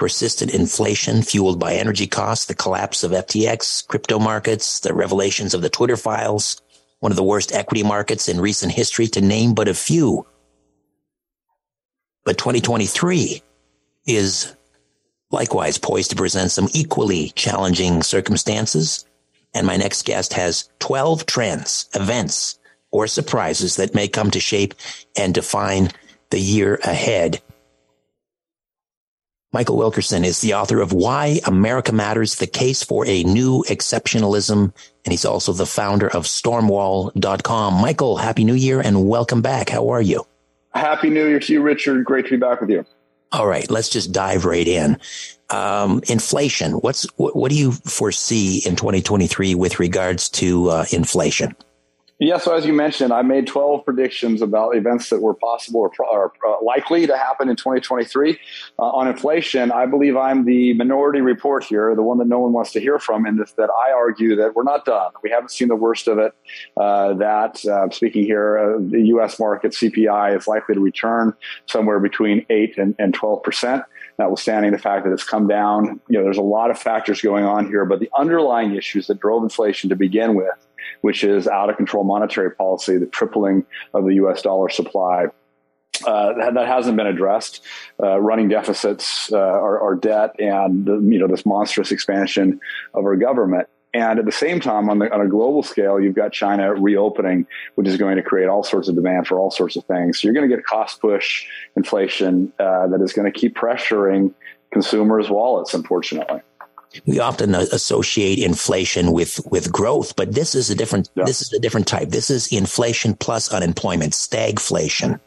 persistent inflation fueled by energy costs, the collapse of FTX, crypto markets, the revelations of the Twitter files, one of the worst equity markets in recent history, to name but a few. But 2023 is likewise poised to present some equally challenging circumstances. And my next guest has 12 trends, events, or surprises that may come to shape and define the year ahead Michael Wilkerson is the author of Why America Matters, the case for a new exceptionalism. And he's also the founder of stormwall.com. Michael, happy new year and welcome back. How are you? Happy new year to you, Richard. Great to be back with you. All right. Let's just dive right in. Um, inflation. What's, what, what, do you foresee in 2023 with regards to uh, inflation? Yeah, so as you mentioned, I made 12 predictions about events that were possible or, or uh, likely to happen in 2023. Uh, on inflation, I believe I'm the minority report here, the one that no one wants to hear from, in this that I argue that we're not done. We haven't seen the worst of it. Uh, that, uh, speaking here, the U.S. market CPI is likely to return somewhere between 8 and, and 12 percent notwithstanding the fact that it's come down. You know, there's a lot of factors going on here, but the underlying issues that drove inflation to begin with which is out of control monetary policy, the tripling of the US dollar supply. Uh, that, hasn't been addressed. Uh, running deficits, uh, our, our, debt, and you know this monstrous expansion of our government. And at the same time, on, the, on a global scale, you've got China reopening, which is going to create all sorts of demand for all sorts of things. So you're going to get cost push inflation uh, that is going to keep pressuring consumers' wallets, unfortunately we often associate inflation with with growth, but this is a different yeah. this is a different type. This is inflation plus unemployment, stagflation.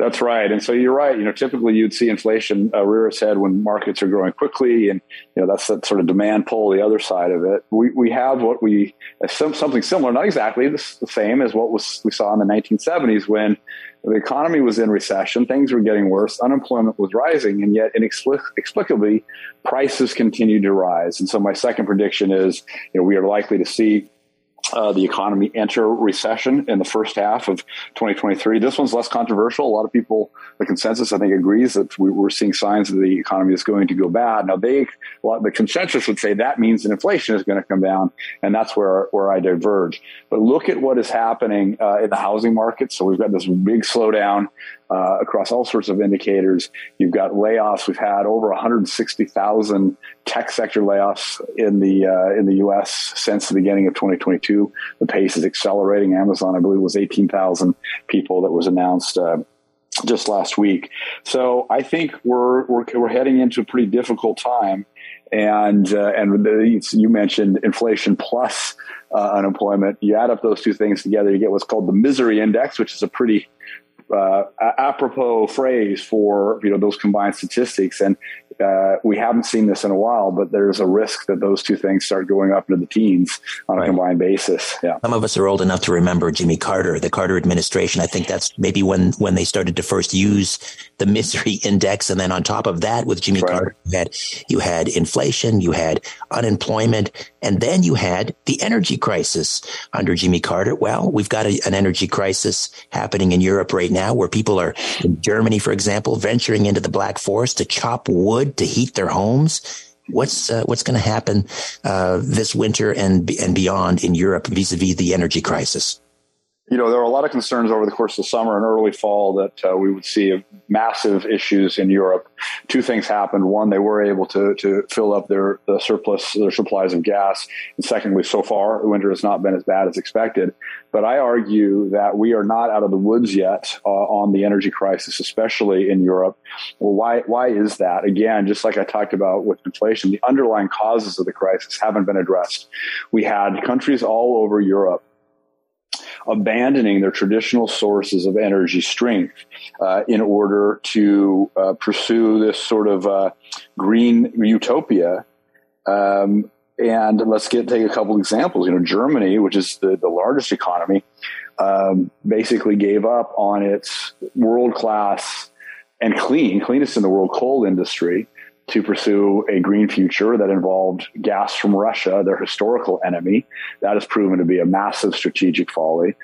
That's right, and so you're right. You know, typically you'd see inflation uh, rear its head when markets are growing quickly, and you know that's that sort of demand pull. The other side of it, we we have what we some, something similar, not exactly the, the same as what was we saw in the 1970s when the economy was in recession, things were getting worse, unemployment was rising, and yet inexplicably prices continued to rise. And so my second prediction is, you know, we are likely to see uh, the economy enter recession in the first half of 2023. This one's less controversial. A lot of people, the consensus, I think, agrees that we, are seeing signs that the economy is going to go bad. Now, they, well, the consensus would say that means that inflation is going to come down, and that's where where I diverge. But look at what is happening uh, in the housing market. So we've got this big slowdown uh, across all sorts of indicators. You've got layoffs. We've had over 160,000 tech sector layoffs in the uh, in the U.S. since the beginning of 2022. The pace is accelerating. Amazon, I believe, was 18,000 people that was announced. Uh, just last week, so I think we're, we're we're heading into a pretty difficult time, and uh, and the, you mentioned inflation plus uh, unemployment. You add up those two things together, you get what's called the misery index, which is a pretty uh, apropos phrase for you know those combined statistics, and uh, we haven't seen this in a while. But there's a risk that those two things start going up into the teens on right. a combined basis. Yeah, some of us are old enough to remember Jimmy Carter, the Carter administration. I think that's maybe when when they started to first use the misery index, and then on top of that, with Jimmy right. Carter, you had you had inflation, you had unemployment, and then you had the energy crisis under Jimmy Carter. Well, we've got a, an energy crisis happening in Europe right now now where people are in Germany, for example, venturing into the Black Forest to chop wood to heat their homes. What's uh, what's going to happen uh, this winter and and beyond in Europe vis-a-vis the energy crisis? you know, there were a lot of concerns over the course of the summer and early fall that uh, we would see massive issues in Europe. Two things happened. One, they were able to to fill up their the surplus their supplies of gas, and secondly, so far the winter has not been as bad as expected. But I argue that we are not out of the woods yet uh, on the energy crisis, especially in Europe. Well, why why is that? Again, just like I talked about with inflation, the underlying causes of the crisis haven't been addressed. We had countries all over Europe abandoning their traditional sources of energy strength uh, in order to uh, pursue this sort of uh, green utopia. Um, and let's get take a couple examples. You know, Germany, which is the, the largest economy, um, basically gave up on its world class and clean, cleanest in the world coal industry to pursue a green future that involved gas from Russia, their historical enemy. That has proven to be a massive strategic folly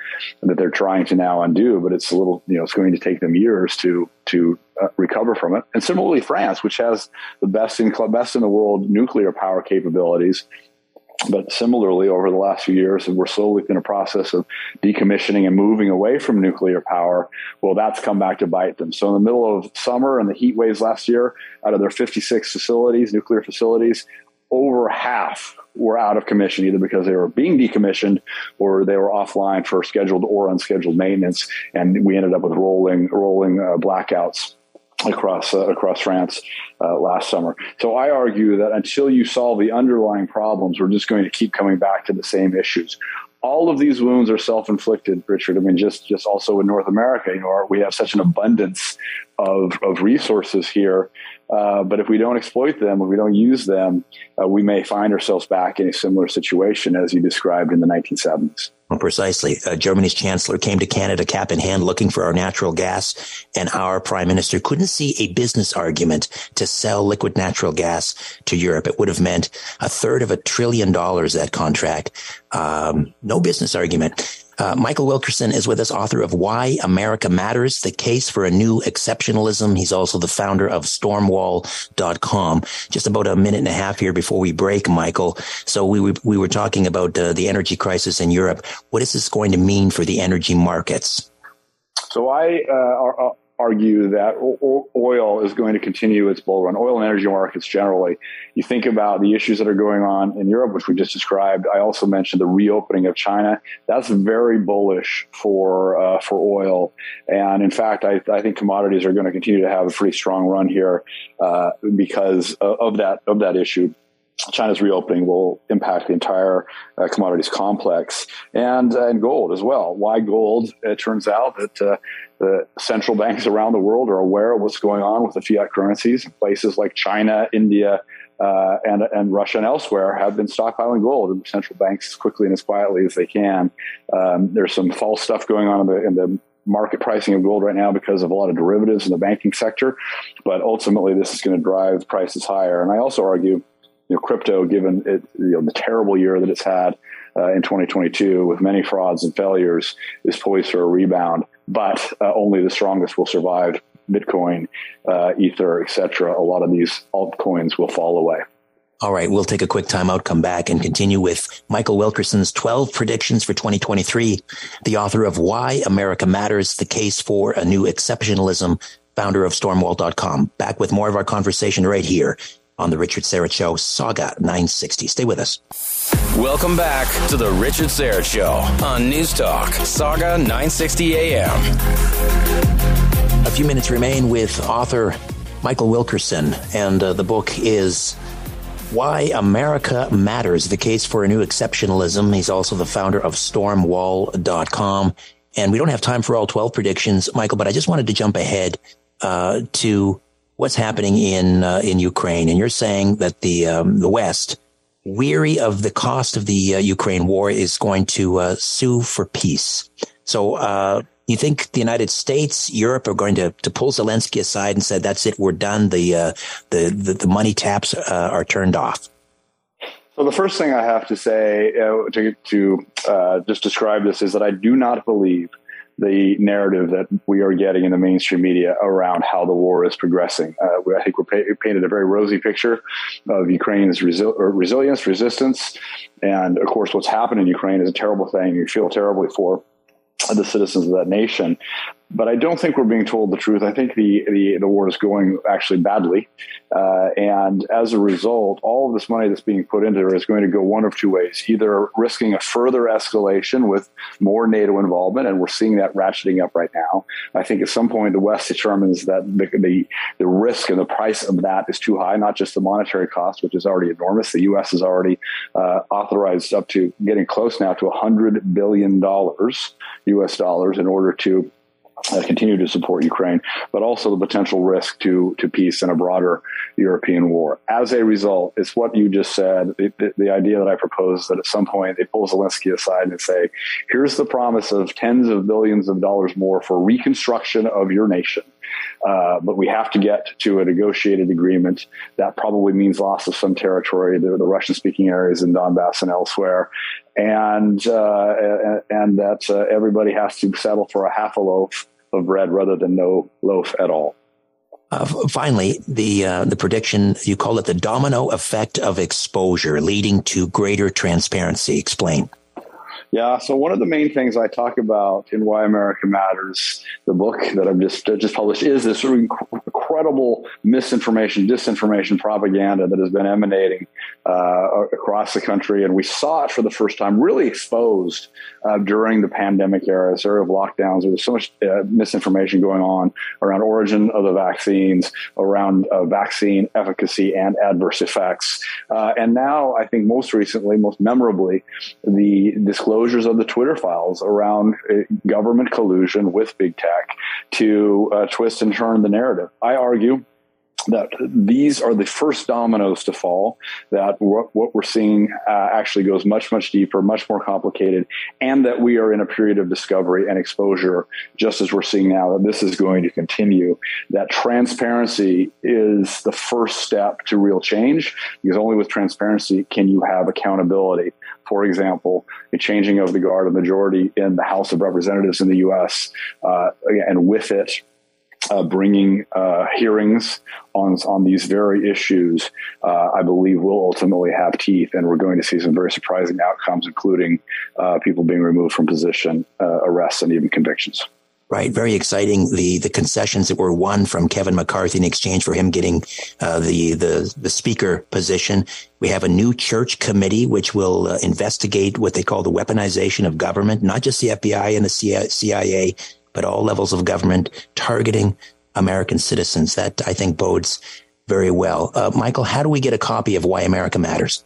that they're trying to now undo, but it's a little, you know, it's going to take them years to, to uh, recover from it. And similarly, France, which has the best in, best in the world nuclear power capabilities, but similarly, over the last few years, we're slowly in a process of decommissioning and moving away from nuclear power. Well, that's come back to bite them. So, in the middle of summer and the heat waves last year, out of their 56 facilities, nuclear facilities, over half were out of commission either because they were being decommissioned or they were offline for scheduled or unscheduled maintenance. And we ended up with rolling, rolling uh, blackouts across uh, across France uh, last summer. So I argue that until you solve the underlying problems, we're just going to keep coming back to the same issues. All of these wounds are self-inflicted, Richard. I mean, just just also in North America, you know, we have such an abundance of of resources here. Uh, but if we don't exploit them, if we don't use them, uh, we may find ourselves back in a similar situation as you described in the 1970s. Precisely. Uh, Germany's chancellor came to Canada cap in hand looking for our natural gas, and our prime minister couldn't see a business argument to sell liquid natural gas to Europe. It would have meant a third of a trillion dollars, that contract. Um, no business argument. Uh, Michael Wilkerson is with us, author of Why America Matters, the case for a new exceptionalism. He's also the founder of stormwall.com. Just about a minute and a half here before we break, Michael. So we, we, we were talking about uh, the energy crisis in Europe. What is this going to mean for the energy markets? So I uh, argue that oil is going to continue its bull run. Oil and energy markets generally. You think about the issues that are going on in Europe, which we just described. I also mentioned the reopening of China. That's very bullish for uh, for oil, and in fact, I, I, think commodities are going to continue to have a pretty strong run here uh, because of that of that issue. China's reopening will impact the entire uh, commodities complex and uh, and gold as well. Why gold? It turns out that uh, the central banks around the world are aware of what's going on with the fiat currencies. Places like China, India, uh, and and Russia and elsewhere have been stockpiling gold, and central banks as quickly and as quietly as they can. Um, there's some false stuff going on in the, in the market pricing of gold right now because of a lot of derivatives in the banking sector, but ultimately this is going to drive prices higher. And I also argue you know, crypto, given it, you know, the terrible year that it's had uh, in 2022 with many frauds and failures, is poised for a rebound. But uh, only the strongest will survive. Bitcoin, uh, Ether, etc. A lot of these altcoins will fall away. All right, we'll take a quick time out, come back, and continue with Michael Wilkerson's 12 predictions for 2023, the author of Why America Matters, the case for a new exceptionalism, founder of Stormwall.com. Back with more of our conversation right here on the Richard Syrett Show, Sauga 960. Stay with us. Welcome back to the Richard Syrett Show on News Talk, Sauga 960 AM. A few minutes remain with author Michael Wilkerson, and uh, the book is Why America Matters, the case for a new exceptionalism. He's also the founder of stormwall.com. And we don't have time for all 12 predictions, Michael, but I just wanted to jump ahead uh, to what's happening in uh, in Ukraine, and you're saying that the um, the West, weary of the cost of the uh, Ukraine war, is going to uh, sue for peace. So, uh, you think the United States, Europe are going to, to pull Zelensky aside and say, "That's it, we're done. The uh, the, the, the money taps uh, are turned off." So the first thing I have to say to to just describe this is that I do not believe the narrative that we are getting in the mainstream media around how the war is progressing. Uh, I think we're pa- painted a very rosy picture of Ukraine's resi- resilience, resistance, and of course, what's happened in Ukraine is a terrible thing. You feel terribly for the citizens of that nation. But I don't think we're being told the truth. I think the the, the war is going actually badly, uh, and as a result, all of this money that's being put into it is going to go one of two ways: either risking a further escalation with more NATO involvement, and we're seeing that ratcheting up right now. I think at some point the West determines that the the, the risk and the price of that is too high, not just the monetary cost, which is already enormous. The U.S. has already uh, authorized up to getting close now to hundred billion dollars U.S. dollars in order to uh, continue to support Ukraine, but also the potential risk to to peace in a broader European war. As a result, it's what you just said. The, the, the, idea that I propose that at some point they pull Zelensky aside and say, "Here's the promise of tens of billions of dollars more for reconstruction of your nation." Uh, but we have to get to a negotiated agreement. That probably means loss of some territory, the, the Russian speaking areas in Donbass and elsewhere. And, uh, and that uh, everybody has to settle for a half a loaf of bread rather than no loaf at all. Uh, finally, the uh, the prediction you call it the domino effect of exposure, leading to greater transparency. Explain. Yeah. So one of the main things I talk about in Why America Matters, the book that I've just just published, is this incredible misinformation, disinformation, propaganda that has been emanating uh, across the country. And we saw it for the first time really exposed uh, during the pandemic era, era of lockdowns. There was so much uh, misinformation going on around origin of the vaccines, around uh, vaccine efficacy and adverse effects. Uh, and now, I think most recently, most memorably, the disclosures of the Twitter files around uh, government collusion with big tech to twist and turn the narrative. I argue that these are the first dominoes to fall, that what, what we're seeing uh, actually goes much, much deeper, much more complicated, and that we are in a period of discovery and exposure, just as we're seeing now, that this is going to continue. That transparency is the first step to real change, because only with transparency can you have accountability. For example, a changing of the guard, a majority in the House of Representatives in the U.S., uh, and with it, uh, bringing uh, hearings on on these very issues, uh, I believe will ultimately have teeth, and we're going to see some very surprising outcomes, including uh, people being removed from position, uh, arrests, and even convictions. Right, very exciting. The the concessions that were won from Kevin McCarthy in exchange for him getting uh, the the the speaker position. We have a new church committee which will investigate what they call the weaponization of government, not just the FBI and the CIA, but all levels of government targeting American citizens. That I think bodes very well. Uh, Michael, how do we get a copy of Why America Matters?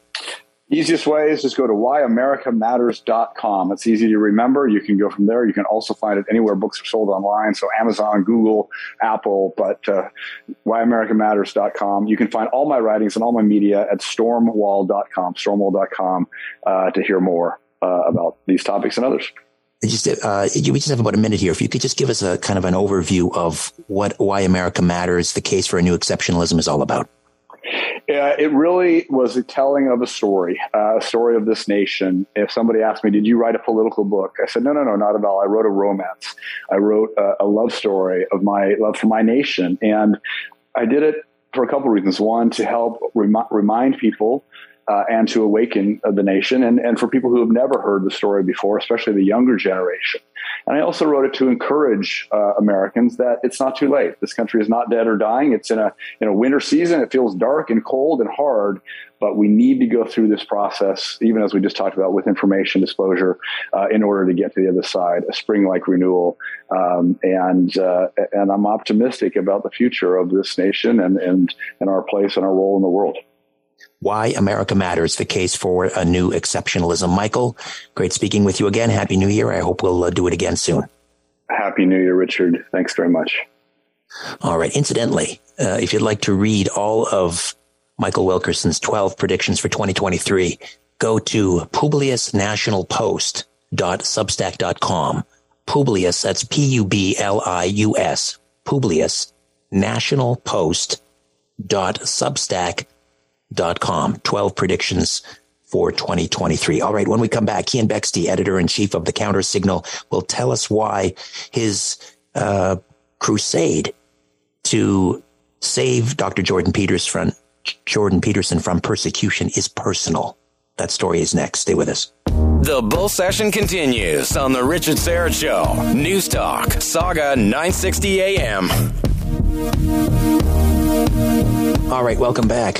Easiest way is just go to whyamericamatters.com. It's easy to remember. You can go from there. You can also find it anywhere books are sold online. So Amazon, Google, Apple, but uh, whyamericamatters.com. You can find all my writings and all my media at stormwall.com, stormwall.com uh, to hear more uh, about these topics and others just uh, we just have about a minute here. If you could just give us a kind of an overview of what why America matters, the case for a new exceptionalism is all about. It really was a telling of a story, uh, a story of this nation. If somebody asked me, "Did you write a political book?" I said, "No, no, no, not at all. I wrote a romance. I wrote a, a love story of my love for my nation, and I did it for a couple of reasons. One, to help rem- remind people uh, and to awaken the nation and, and for people who have never heard the story before, especially the younger generation. And I also wrote it to encourage uh, Americans that it's not too late. This country is not dead or dying. It's in a in a winter season. It feels dark and cold and hard, but we need to go through this process, even as we just talked about with information disclosure, uh, in order to get to the other side, a spring-like renewal. Um, and uh, and I'm optimistic about the future of this nation and and and our place and our role in the world. Why America Matters, the case for a new exceptionalism. Michael, great speaking with you again. Happy New Year. I hope we'll uh, do it again soon. Happy New Year, Richard. Thanks very much. All right. Incidentally, uh, if you'd like to read all of Michael Wilkerson's 12 predictions for 2023, go to publiusnationalpost.substack.com. Publius, that's P U B L I U S, Publius National Post dot substack dot com. 12 predictions for 2023. All right. When we come back, Keean Bexte, editor in chief of the Counter Signal, will tell us why his uh, crusade to save Dr. Jordan Peterson from Jordan Peterson from persecution is personal. That story is next. Stay with us. The bull session continues on the Richard Syrett Show. News Talk, Sauga 960 AM. All right, welcome back.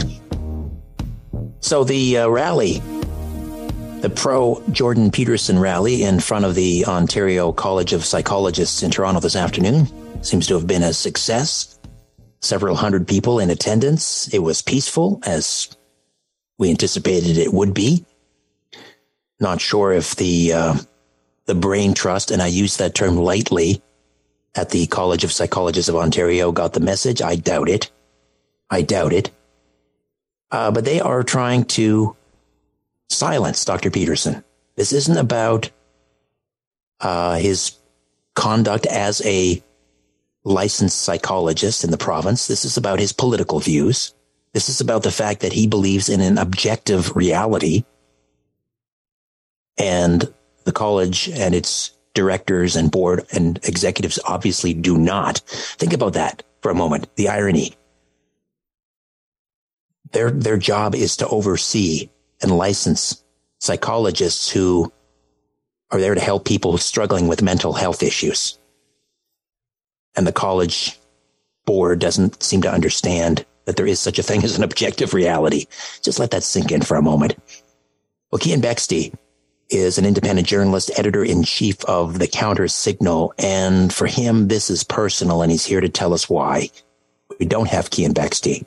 So the uh, rally, the pro Jordan Peterson rally in front of the Ontario College of Psychologists in Toronto this afternoon seems to have been a success. Several hundred people in attendance. It was peaceful as we anticipated it would be. Not sure if the uh, the brain trust, and I use that term lightly, at the College of Psychologists of Ontario got the message. I doubt it. I doubt it. Uh, but they are trying to silence Dr. Peterson. This isn't about uh, his conduct as a licensed psychologist in the province. This is about his political views. This is about the fact that he believes in an objective reality. And the college and its directors and board and executives obviously do not. Think about that for a moment. The irony their their job is to oversee and license psychologists who are there to help people struggling with mental health issues. And the college board doesn't seem to understand that there is such a thing as an objective reality. Just let that sink in for a moment. Well, Keean Bexte is an independent journalist, editor in chief of the Counter Signal. And for him, this is personal, and he's here to tell us why we don't have Keean Bexte.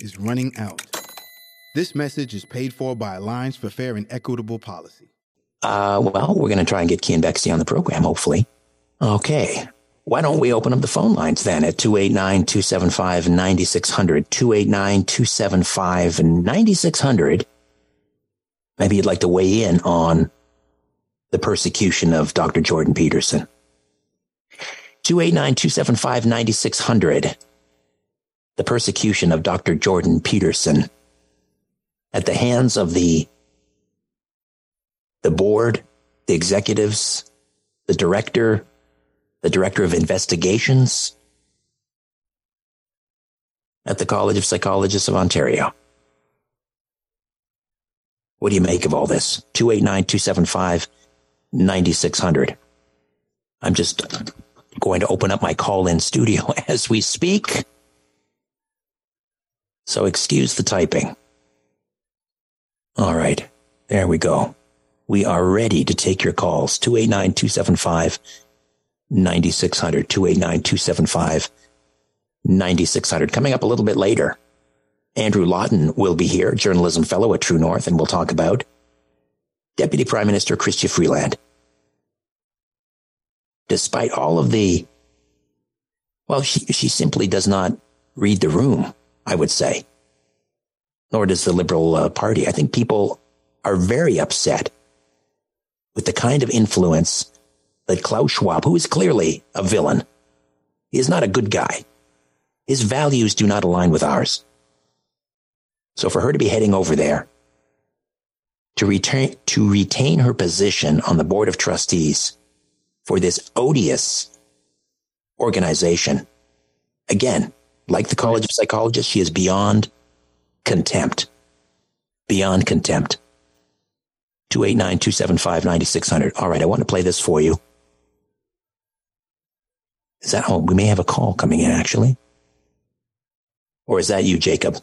is running out. This message is paid for by Alliance for Fair and Equitable Policy. Uh, well, we're going to try and get Keean Bexte on the program, hopefully. Okay. Why don't we open up the phone lines then at 289 275 9600? 289 275 9600. Maybe you'd like to weigh in on the persecution of Dr. Jordan Peterson. 289 275 9600. The persecution of Dr. Jordan Peterson at the hands of the, the board, the executives, the director, the director of investigations at the College of Psychologists of Ontario. What do you make of all this? 289 275 9600. I'm just going to open up my call in studio as we speak. So excuse the typing. All right. There we go. We are ready to take your calls. 289 275 9600 289 275 9600. Coming up a little bit later, Andrew Lawton will be here, journalism fellow at True North, and we'll talk about Deputy Prime Minister Chrystia Freeland. Despite all of the, well, she, she simply does not read the room, I would say. Nor does the Liberal uh, Party. I think people are very upset with the kind of influence that Klaus Schwab, who is clearly a villain, he is not a good guy. His values do not align with ours. So for her to be heading over there to retain, to retain her position on the board of trustees for this odious organization, again, like the College of Psychologists, she is beyond contempt. Beyond contempt. 289 275 9600. All right, I want to play this for you. Is that, home? we may have a call coming in actually. Or is that you, Jacob?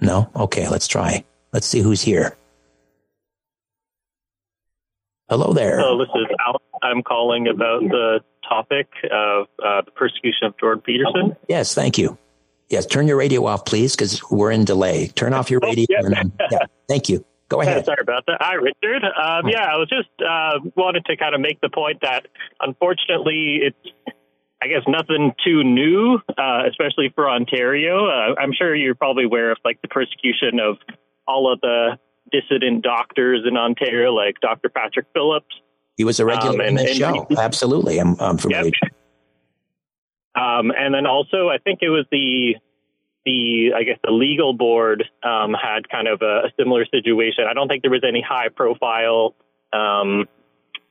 No? Okay, let's try. Let's see who's here. Hello there. Hello, this is Al. I'm calling about the topic of uh, the persecution of Jordan Peterson. Yes, thank you. Yes, turn your radio off, please, because we're in delay. Turn off your radio. Oh, yeah. And, yeah, thank you. Go ahead. Sorry about that. Hi, Richard. Um, yeah, I was just uh, wanted to kind of make the point that unfortunately it's, I guess, nothing too new, uh, especially for Ontario. Uh, I'm sure you're probably aware of like the persecution of all of the dissident doctors in Ontario, like Dr. Patrick Phillips. He was a regular um, and, in the show. Absolutely, I'm, I'm familiar. Yep. Um, and then also, I think it was the the I guess the legal board um, had kind of a, a, similar situation. I don't think there was any high profile, um,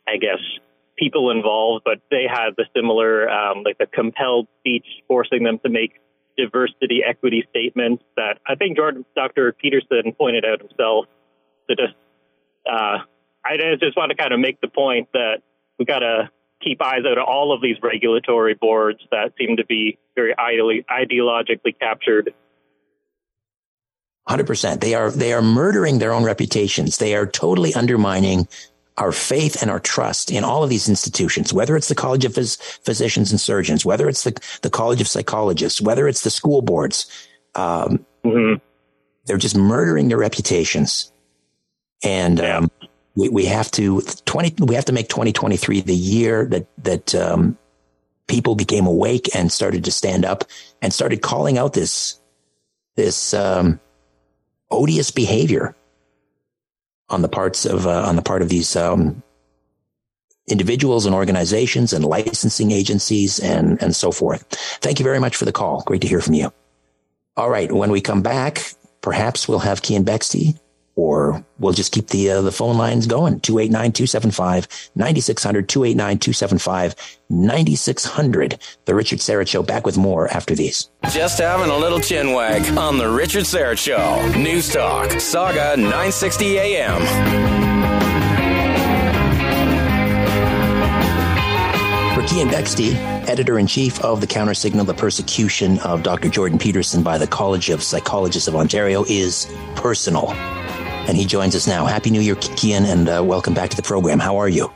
I guess, people involved, but they had the similar um, like the compelled speech forcing them to make diversity equity statements that I think Jordan, Dr. Peterson pointed out himself. To just, uh, I just want to kind of make the point that we got to keep eyes out of all of these regulatory boards that seem to be very ideologically captured. Hundred percent. They are they are murdering their own reputations. They are totally undermining our faith and our trust in all of these institutions, whether it's the College of Phys- Physicians and Surgeons, whether it's the, the College of Psychologists, whether it's the school boards. Um, mm-hmm. they're just murdering their reputations. And um, we, we have to 20, we have to make 2023 the year that, that um, people became awake and started to stand up and started calling out this, this um, odious behavior on the parts of, uh, on the part of these um, individuals and organizations and licensing agencies and, and so forth. Thank you very much for the call. Great to hear from you. All right. When we come back, perhaps we'll have Keean Bexte or we'll just keep the uh, the phone lines going 289-275-9600 289-275-9600 the richard syrett show back with more after these just having a little chin wag on the richard syrett show news talk sauga 960 am Keean Bexte, editor in chief of the counter signal the persecution of Dr. Jordan Peterson by the College of Psychologists of Ontario is personal. And he joins us now. Happy New Year, Keean, and uh, welcome back to the program. How are you?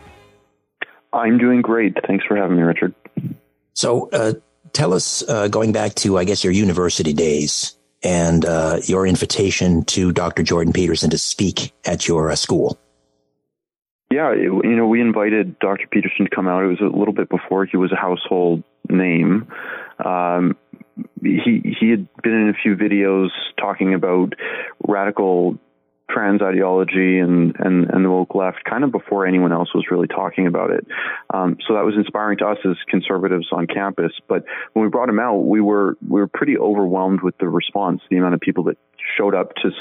I'm doing great. Thanks for having me, Richard. So, uh, tell us, uh, going back to, I guess, your university days and uh, your invitation to Dr. Jordan Peterson to speak at your uh, school. Yeah, it, you know, we invited Dr. Peterson to come out. It was a little bit before he was a household name. Um, he he had been in a few videos talking about radical trans ideology and, and, and the woke left kind of before anyone else was really talking about it. Um, so that was inspiring to us as conservatives on campus. But when we brought him out, we were we were pretty overwhelmed with the response, the amount of people that showed up to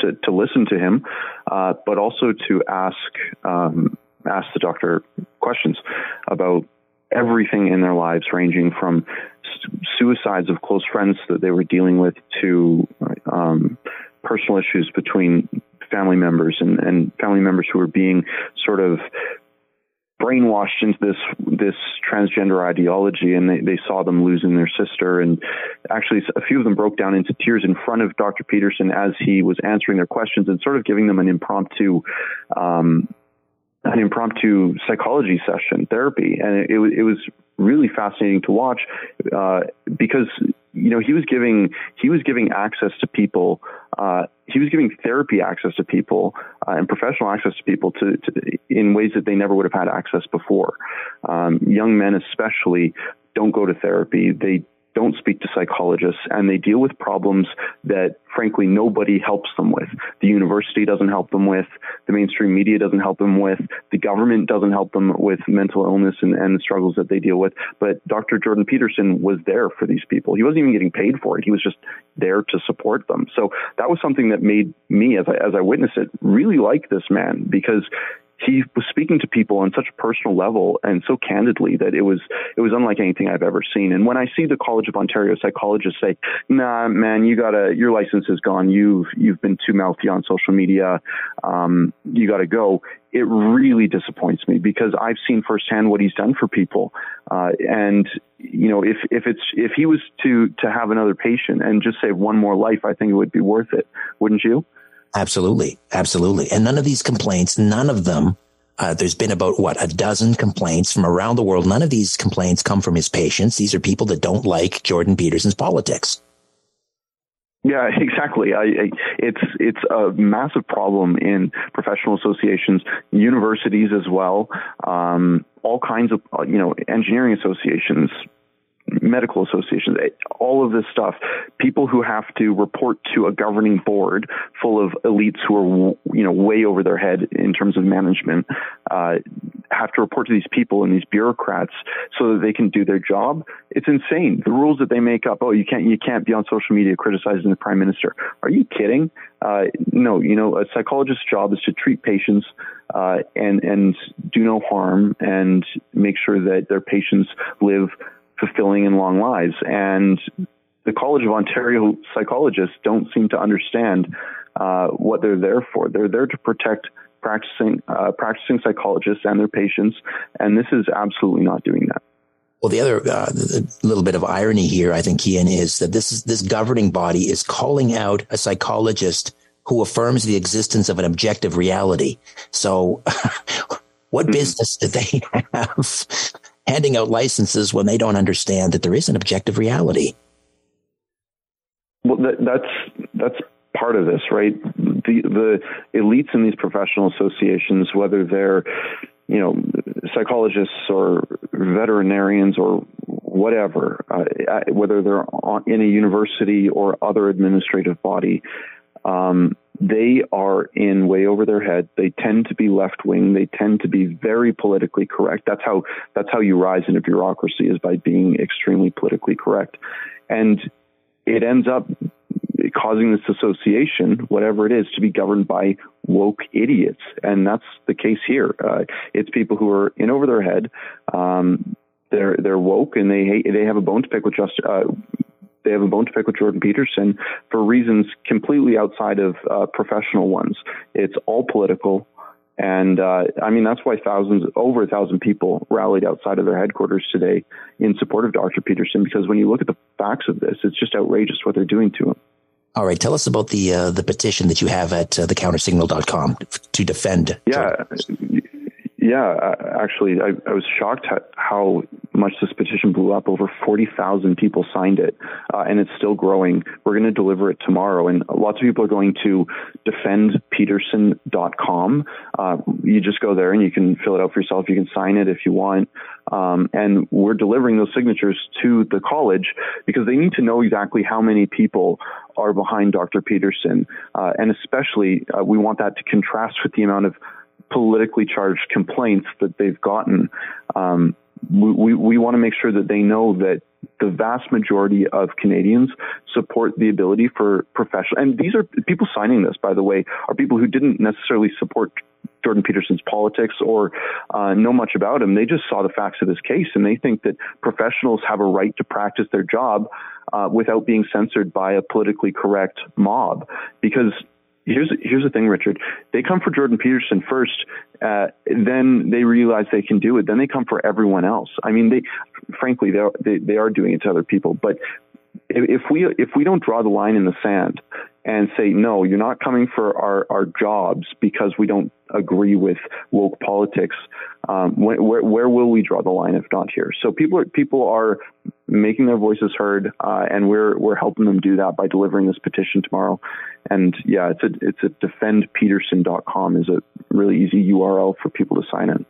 to, to listen to him, uh, but also to ask um, ask the doctor questions about everything in their lives, ranging from suicides of close friends that they were dealing with to um, personal issues between family members and, and family members who were being sort of brainwashed into this this transgender ideology and they, they saw them losing their sister and actually a few of them broke down into tears in front of Dr. Peterson as he was answering their questions and sort of giving them an impromptu um, an impromptu psychology session therapy and it, it, it was really fascinating to watch uh, because you know he was giving he was giving access to people uh, he was giving therapy access to people uh, and professional access to people to, to, in ways that they never would have had access before. Um, young men, especially, don't go to therapy. They don't speak to psychologists and they deal with problems that frankly nobody helps them with. The university doesn't help them with, the mainstream media doesn't help them with, the government doesn't help them with mental illness and, and the struggles that they deal with. But Dr. Jordan Peterson was there for these people. He wasn't even getting paid for it. He was just there to support them. So that was something that made me, as I, as I witnessed it, really like this man because he was speaking to people on such a personal level and so candidly that it was it was unlike anything I've ever seen. And when I see the College of Ontario psychologists say, "Nah, man, you gotta your license is gone. You've you've been too mouthy on social media. Um, you got to go." It really disappoints me because I've seen firsthand what he's done for people. Uh, and you know, if if it's if he was to to have another patient and just save one more life, I think it would be worth it. Wouldn't you? Absolutely. Absolutely. And none of these complaints, none of them, uh, there's been about what a dozen complaints from around the world. None of these complaints come from his patients. These are people that don't like Jordan Peterson's politics. Yeah, exactly. I, I, it's it's a massive problem in professional associations, universities as well, um, all kinds of you know engineering associations, medical associations, eh, all of this stuff, people who have to report to a governing board full of elites who are, you know, way over their head in terms of management, uh, have to report to these people and these bureaucrats so that they can do their job. It's insane. The rules that they make up. Oh, you can't, you can't be on social media criticizing the prime minister. Are you kidding? Uh, no, you know, a psychologist's job is to treat patients uh, and and do no harm and make sure that their patients live fulfilling and long lives. And the College of Ontario psychologists don't seem to understand uh, what they're there for. They're there to protect practicing uh, practicing psychologists and their patients, and this is absolutely not doing that. Well, the other uh, little bit of irony here, I think, Keean, is that this is, this governing body is calling out a psychologist who affirms the existence of an objective reality. So, what mm-hmm. business do they have handing out licenses when they don't understand that there is an objective reality. Well, that, that's that's part of this, right? The the elites in these professional associations, whether they're you know psychologists or veterinarians or whatever, uh, whether they're in a university or other administrative body, um, they are in way over their head. They tend to be left wing. They tend to be very politically correct. That's how that's how you rise in a bureaucracy is by being extremely politically correct, and it ends up causing this association, whatever it is, to be governed by woke idiots, and that's the case here. Uh, it's people who are in over their head. Um, they're they're woke and they hate, they have a bone to pick with just uh, they have a bone to pick with Jordan Peterson for reasons completely outside of uh, professional ones. It's all political. And uh, I mean, that's why thousands, over a thousand people rallied outside of their headquarters today in support of Dr. Peterson, because when you look at the facts of this, it's just outrageous what they're doing to him. All right. Tell us about the uh, the petition that you have at uh, thecountersignal.com to defend. Yeah. Yeah, actually, I, I, was shocked how much this petition blew up. Over 40,000 people signed it, uh, and it's still growing. We're going to deliver it tomorrow, and lots of people are going to defendpeterson.com. Uh, you just go there and you can fill it out for yourself. You can sign it if you want. Um, and we're delivering those signatures to the college because they need to know exactly how many people are behind Dr. Peterson. Uh, and especially, uh, we want that to contrast with the amount of politically charged complaints that they've gotten. Um, we, we, we want to make sure that they know that the vast majority of Canadians support the ability for professional, and these are people signing this, by the way, are people who didn't necessarily support Jordan Peterson's politics or uh, know much about him. They just saw the facts of his case, and they think that professionals have a right to practice their job uh, without being censored by a politically correct mob. Because here's here's the thing, Richard. They come for Jordan Peterson first, uh, then they realize they can do it. Then they come for everyone else. I mean, they frankly they they, they are doing it to other people. But if we if we don't draw the line in the sand and say no, you're not coming for our our jobs because we don't agree with woke politics. Um, where, where will we draw the line if not here? So people are people are making their voices heard, uh, and we're we're helping them do that by delivering this petition tomorrow. And yeah, it's a it's a defendpeterson.com is a really easy URL for people to sign in.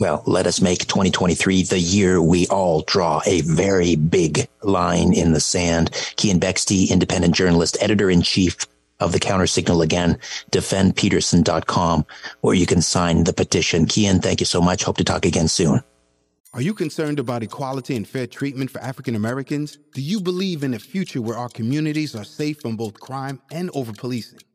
Well, let us make 2023 the year we all draw a very big line in the sand. Keean Bexte, independent journalist, editor in chief of the counter signal again, defendpeterson.com, where you can sign the petition. Keean, thank you so much. Hope to talk again soon. Are you concerned about equality and fair treatment for African Americans? Do you believe in a future where our communities are safe from both crime and over policing?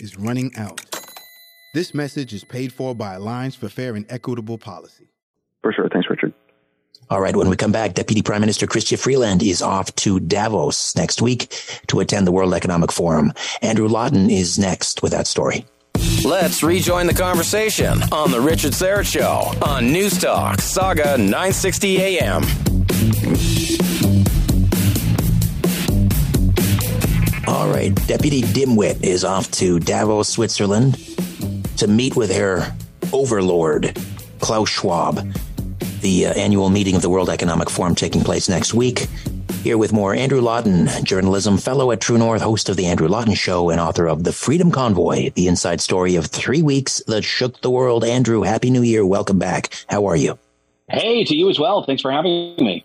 is running out. This message is paid for by Alliance for Fair and Equitable Policy. For sure. Thanks, Richard. All right. When we come back, Deputy Prime Minister Chrystia Freeland is off to Davos next week to attend the World Economic Forum. Andrew Lawton is next with that story. Let's rejoin the conversation on The Richard Syrett Show on News Talk, Sauga 960 AM. All right. Deputy Dimwit is off to Davos, Switzerland to meet with her overlord, Klaus Schwab. The uh, annual meeting of the World Economic Forum taking place next week. Here with more, Andrew Lawton, journalism fellow at True North, host of The Andrew Lawton Show, and author of The Freedom Convoy, the inside story of three weeks that shook the world. Andrew, Happy New Year. Welcome back. How are you? Hey, to you as well. Thanks for having me.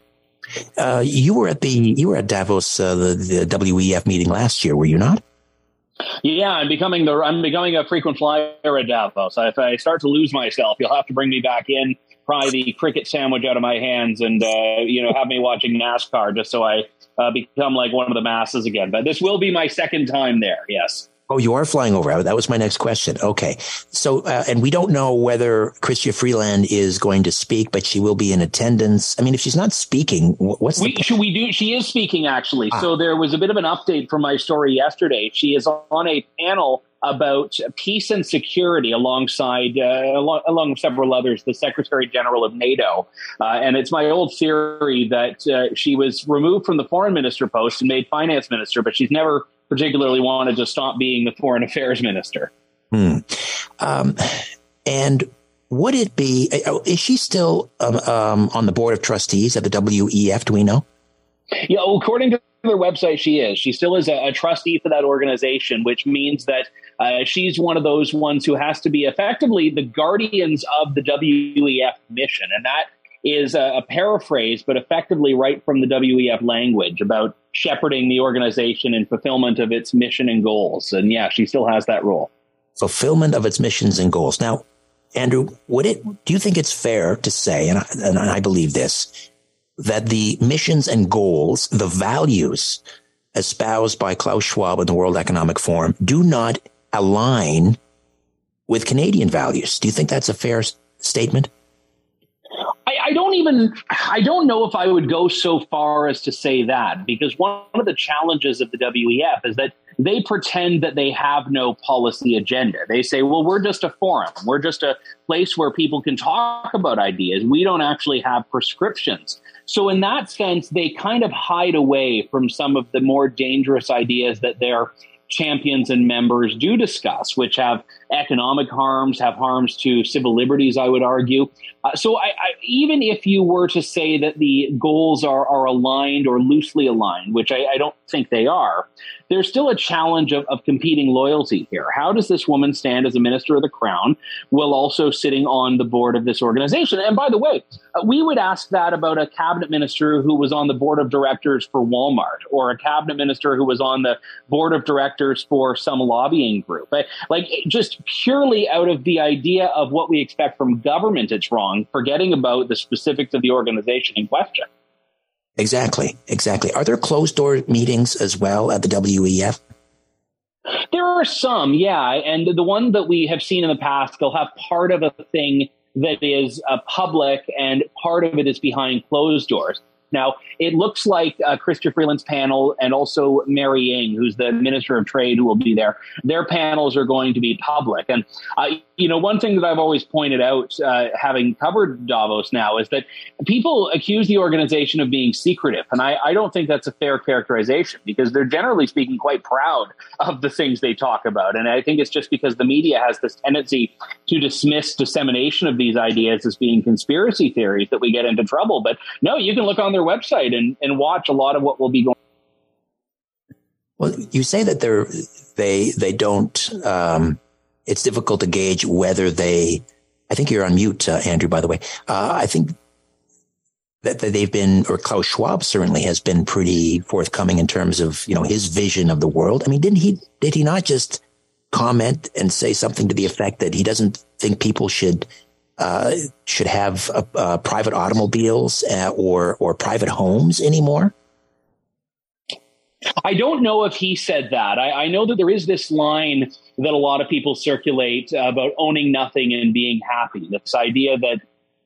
Uh, you were at the you were at Davos uh, the, the WEF meeting last year, were you not? Yeah, I'm becoming the I'm becoming a frequent flyer at Davos. If I start to lose myself, you'll have to bring me back in, pry the cricket sandwich out of my hands, and uh, you know have me watching NASCAR just so I uh, become like one of the masses again. But this will be my second time there. Yes. Oh, you are flying over. That was my next question. Okay. So, uh, and we don't know whether Chrystia Freeland is going to speak, but she will be in attendance. I mean, if she's not speaking, what's we, the... we do? She is speaking actually. Ah. So there was a bit of an update from my story yesterday. She is on a panel about peace and security alongside, uh, along, along several others, the Secretary General of NATO. Uh, and it's my old theory that uh, she was removed from the foreign minister post and made finance minister, but she's never particularly wanted to stop being the foreign affairs minister. Hmm. Um, and would it be, uh, is she still um, um, on the board of trustees at the WEF? Do we know? Yeah, according to their website, she is. She still is a, a trustee for that organization, which means that uh, she's one of those ones who has to be effectively the guardians of the WEF mission. And that is a, a, paraphrase, but effectively right from the WEF language about shepherding the organization in fulfillment of its mission and goals. And yeah, she still has that role. Fulfillment of its missions and goals. Now, Andrew, would it? Do you think it's fair to say, and I, and I believe this, that the missions and goals, the values espoused by Klaus Schwab and the World Economic Forum, do not align with Canadian values? Do you think that's a fair statement? I don't even I don't know if I would go so far as to say that because one of the challenges of the WEF is that they pretend that they have no policy agenda. They say, "Well, we're just a forum. We're just a place where people can talk about ideas. We don't actually have prescriptions." So in that sense, they kind of hide away from some of the more dangerous ideas that they're champions and members do discuss, which have economic harms, have harms to civil liberties, I would argue. Uh, so, I, I, even if you were to say that the goals are, are aligned or loosely aligned, which I, I don't think they are, there's still a challenge of, of competing loyalty here. How does this woman stand as a minister of the crown while also sitting on the board of this organization? And by the way, uh, we would ask that about a cabinet minister who was on the board of directors for Walmart or a cabinet minister who was on the board of directors for some lobbying group. Like, just purely out of the idea of what we expect from government, it's wrong, forgetting about the specifics of the organization in question. Exactly, exactly. Are there closed door meetings as well at the WEF? There are some, yeah. And the one that we have seen in the past, they'll have part of a thing that is uh, public and part of it is behind closed doors. Now, it looks like uh, Chrystia Freeland's panel and also Mary Ng, who's the Minister of Trade, who will be there, their panels are going to be public. And, uh, you know, one thing that I've always pointed out, uh, having covered Davos now, is that people accuse the organization of being secretive. And I, I don't think that's a fair characterization because they're generally speaking quite proud of the things they talk about. And I think it's just because the media has this tendency to dismiss dissemination of these ideas as being conspiracy theories that we get into trouble. But no, you can look on their website and, and watch a lot of what will be going. Well, you say that they're they they don't. Um, it's difficult to gauge whether they. I think you're on mute, uh, Andrew. By the way, uh, I think that, that they've been, or Klaus Schwab certainly has been pretty forthcoming in terms of you know his vision of the world. I mean, didn't he? Did he not just comment and say something to the effect that he doesn't think people should uh, should have uh, uh, private automobiles uh, or or private homes anymore? I don't know if he said that. I, I, know that there is this line that a lot of people circulate about owning nothing and being happy. This idea that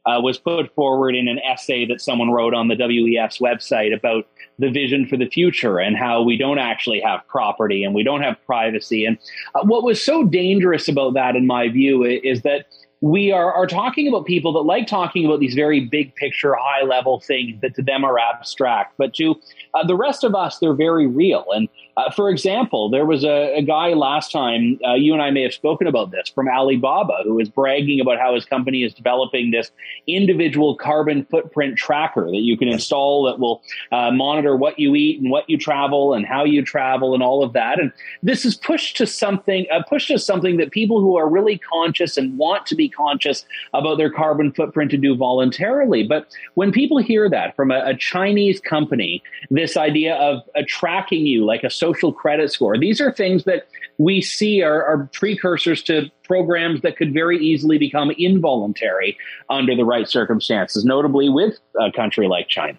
uh, was put forward in an essay that someone wrote on the WEF's website about the vision for the future and how we don't actually have property and we don't have privacy. And uh, what was so dangerous about that, in my view, is that we are, are talking about people that like talking about these very big picture, high level things that to them are abstract, but to uh, the rest of us, they're very real. And uh, for example, there was a, a guy last time, uh, you and I may have spoken about this, from Alibaba, who was bragging about how his company is developing this individual carbon footprint tracker that you can install that will uh, monitor what you eat and what you travel and how you travel and all of that. And this is pushed to something, uh, pushed to something that people who are really conscious and want to be conscious about their carbon footprint to do voluntarily. But when people hear that from a, a Chinese company, this idea of tracking you like a social credit score. These are things that we see are, are precursors to programs that could very easily become involuntary under the right circumstances, notably with a country like China.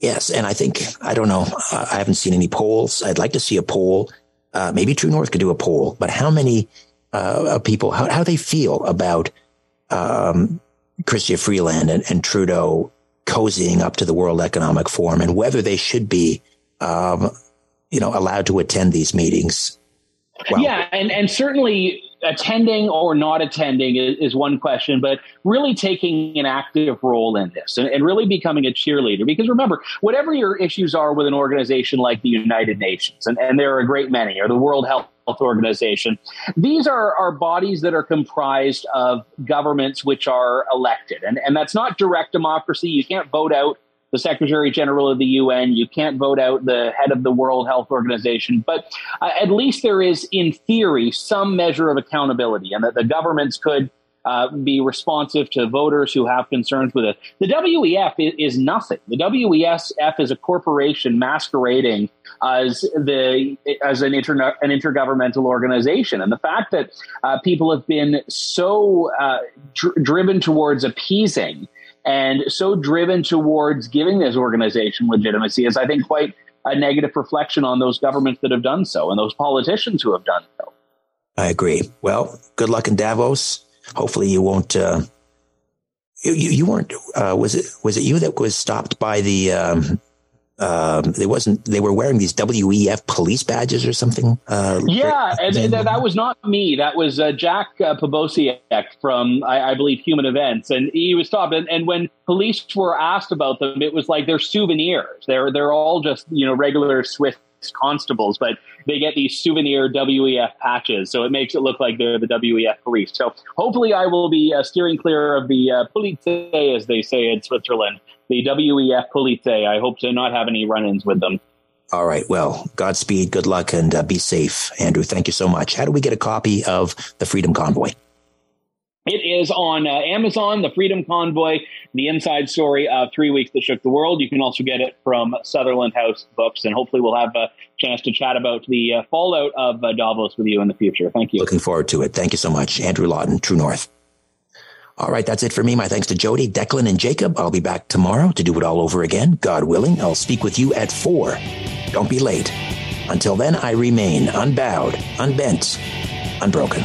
Yes, and I think I don't know. I haven't seen any polls. I'd like to see a poll. Uh, maybe True North could do a poll, but how many uh, people how, how they feel about um, Freeland and, and, Trudeau cozying up to the World Economic Forum, and whether they should be, um, you know, allowed to attend these meetings. Well, yeah, and and certainly attending or not attending is, is, one question, but really taking an active role in this and, and, really becoming a cheerleader. Because remember, whatever your issues are with an organization like the United Nations, and, and there are a great many, or the World Health Organization, these are, are bodies that are comprised of governments which are elected. And, and that's not direct democracy. You can't vote out the Secretary General of the UN. You can't vote out the head of the World Health Organization. But uh, at least there is, in theory, some measure of accountability, and that the governments could. Uh, be responsive to voters who have concerns with it. The WEF is, is, nothing. The WEF is a corporation masquerading as the as an, inter, an intergovernmental organization, and the fact that uh, people have been so uh, dr- driven towards appeasing and so driven towards giving this organization legitimacy is, I think, quite a negative reflection on those governments that have done so and those politicians who have done so. I agree. Well, good luck in Davos. Hopefully, you won't. Uh, you, you weren't. Uh, was it was it you that was stopped by the um, um, they wasn't they were wearing these WEF police badges or something. Uh, yeah, and, and that was not me. That was uh, Jack uh, Posobiec from I, I, believe Human Events, and he was stopped. And, and, when police were asked about them, it was like they're souvenirs. They're they're all just you know regular Swiss constables, but they get these souvenir WEF patches, so it makes it look like they're the WEF police. So hopefully, I will be uh, steering clear of the uh, police, as they say in Switzerland, the WEF Police. I hope to not have any run-ins with them. All right. Well, Godspeed, good luck, and uh, be safe, Andrew. Thank you so much. How do we get a copy of the Freedom Convoy? It is on uh, Amazon, The Freedom Convoy, the inside story of Three Weeks That Shook the World. You can also get it from Sutherland House Books, and hopefully we'll have a chance to chat about the uh, fallout of uh, Davos with you in the future. Thank you. Looking forward to it. Thank you so much. Andrew Lawton, True North. All right, that's it for me. My thanks to Jody, Declan, and Jacob. I'll be back tomorrow to do it all over again. God willing, I'll speak with you at four. Don't be late. Until then, I remain unbowed, unbent, unbroken.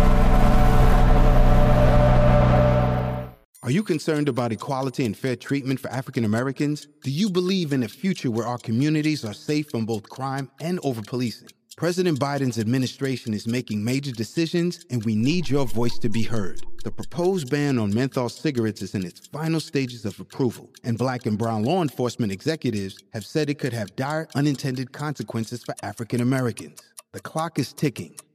Are you concerned about equality and fair treatment for African Americans? Do you believe in a future where our communities are safe from both crime and over policing? President Biden's administration is making major decisions, and we need your voice to be heard. The proposed ban on menthol cigarettes is in its final stages of approval, and black and brown law enforcement executives have said it could have dire unintended consequences for African Americans. The clock is ticking.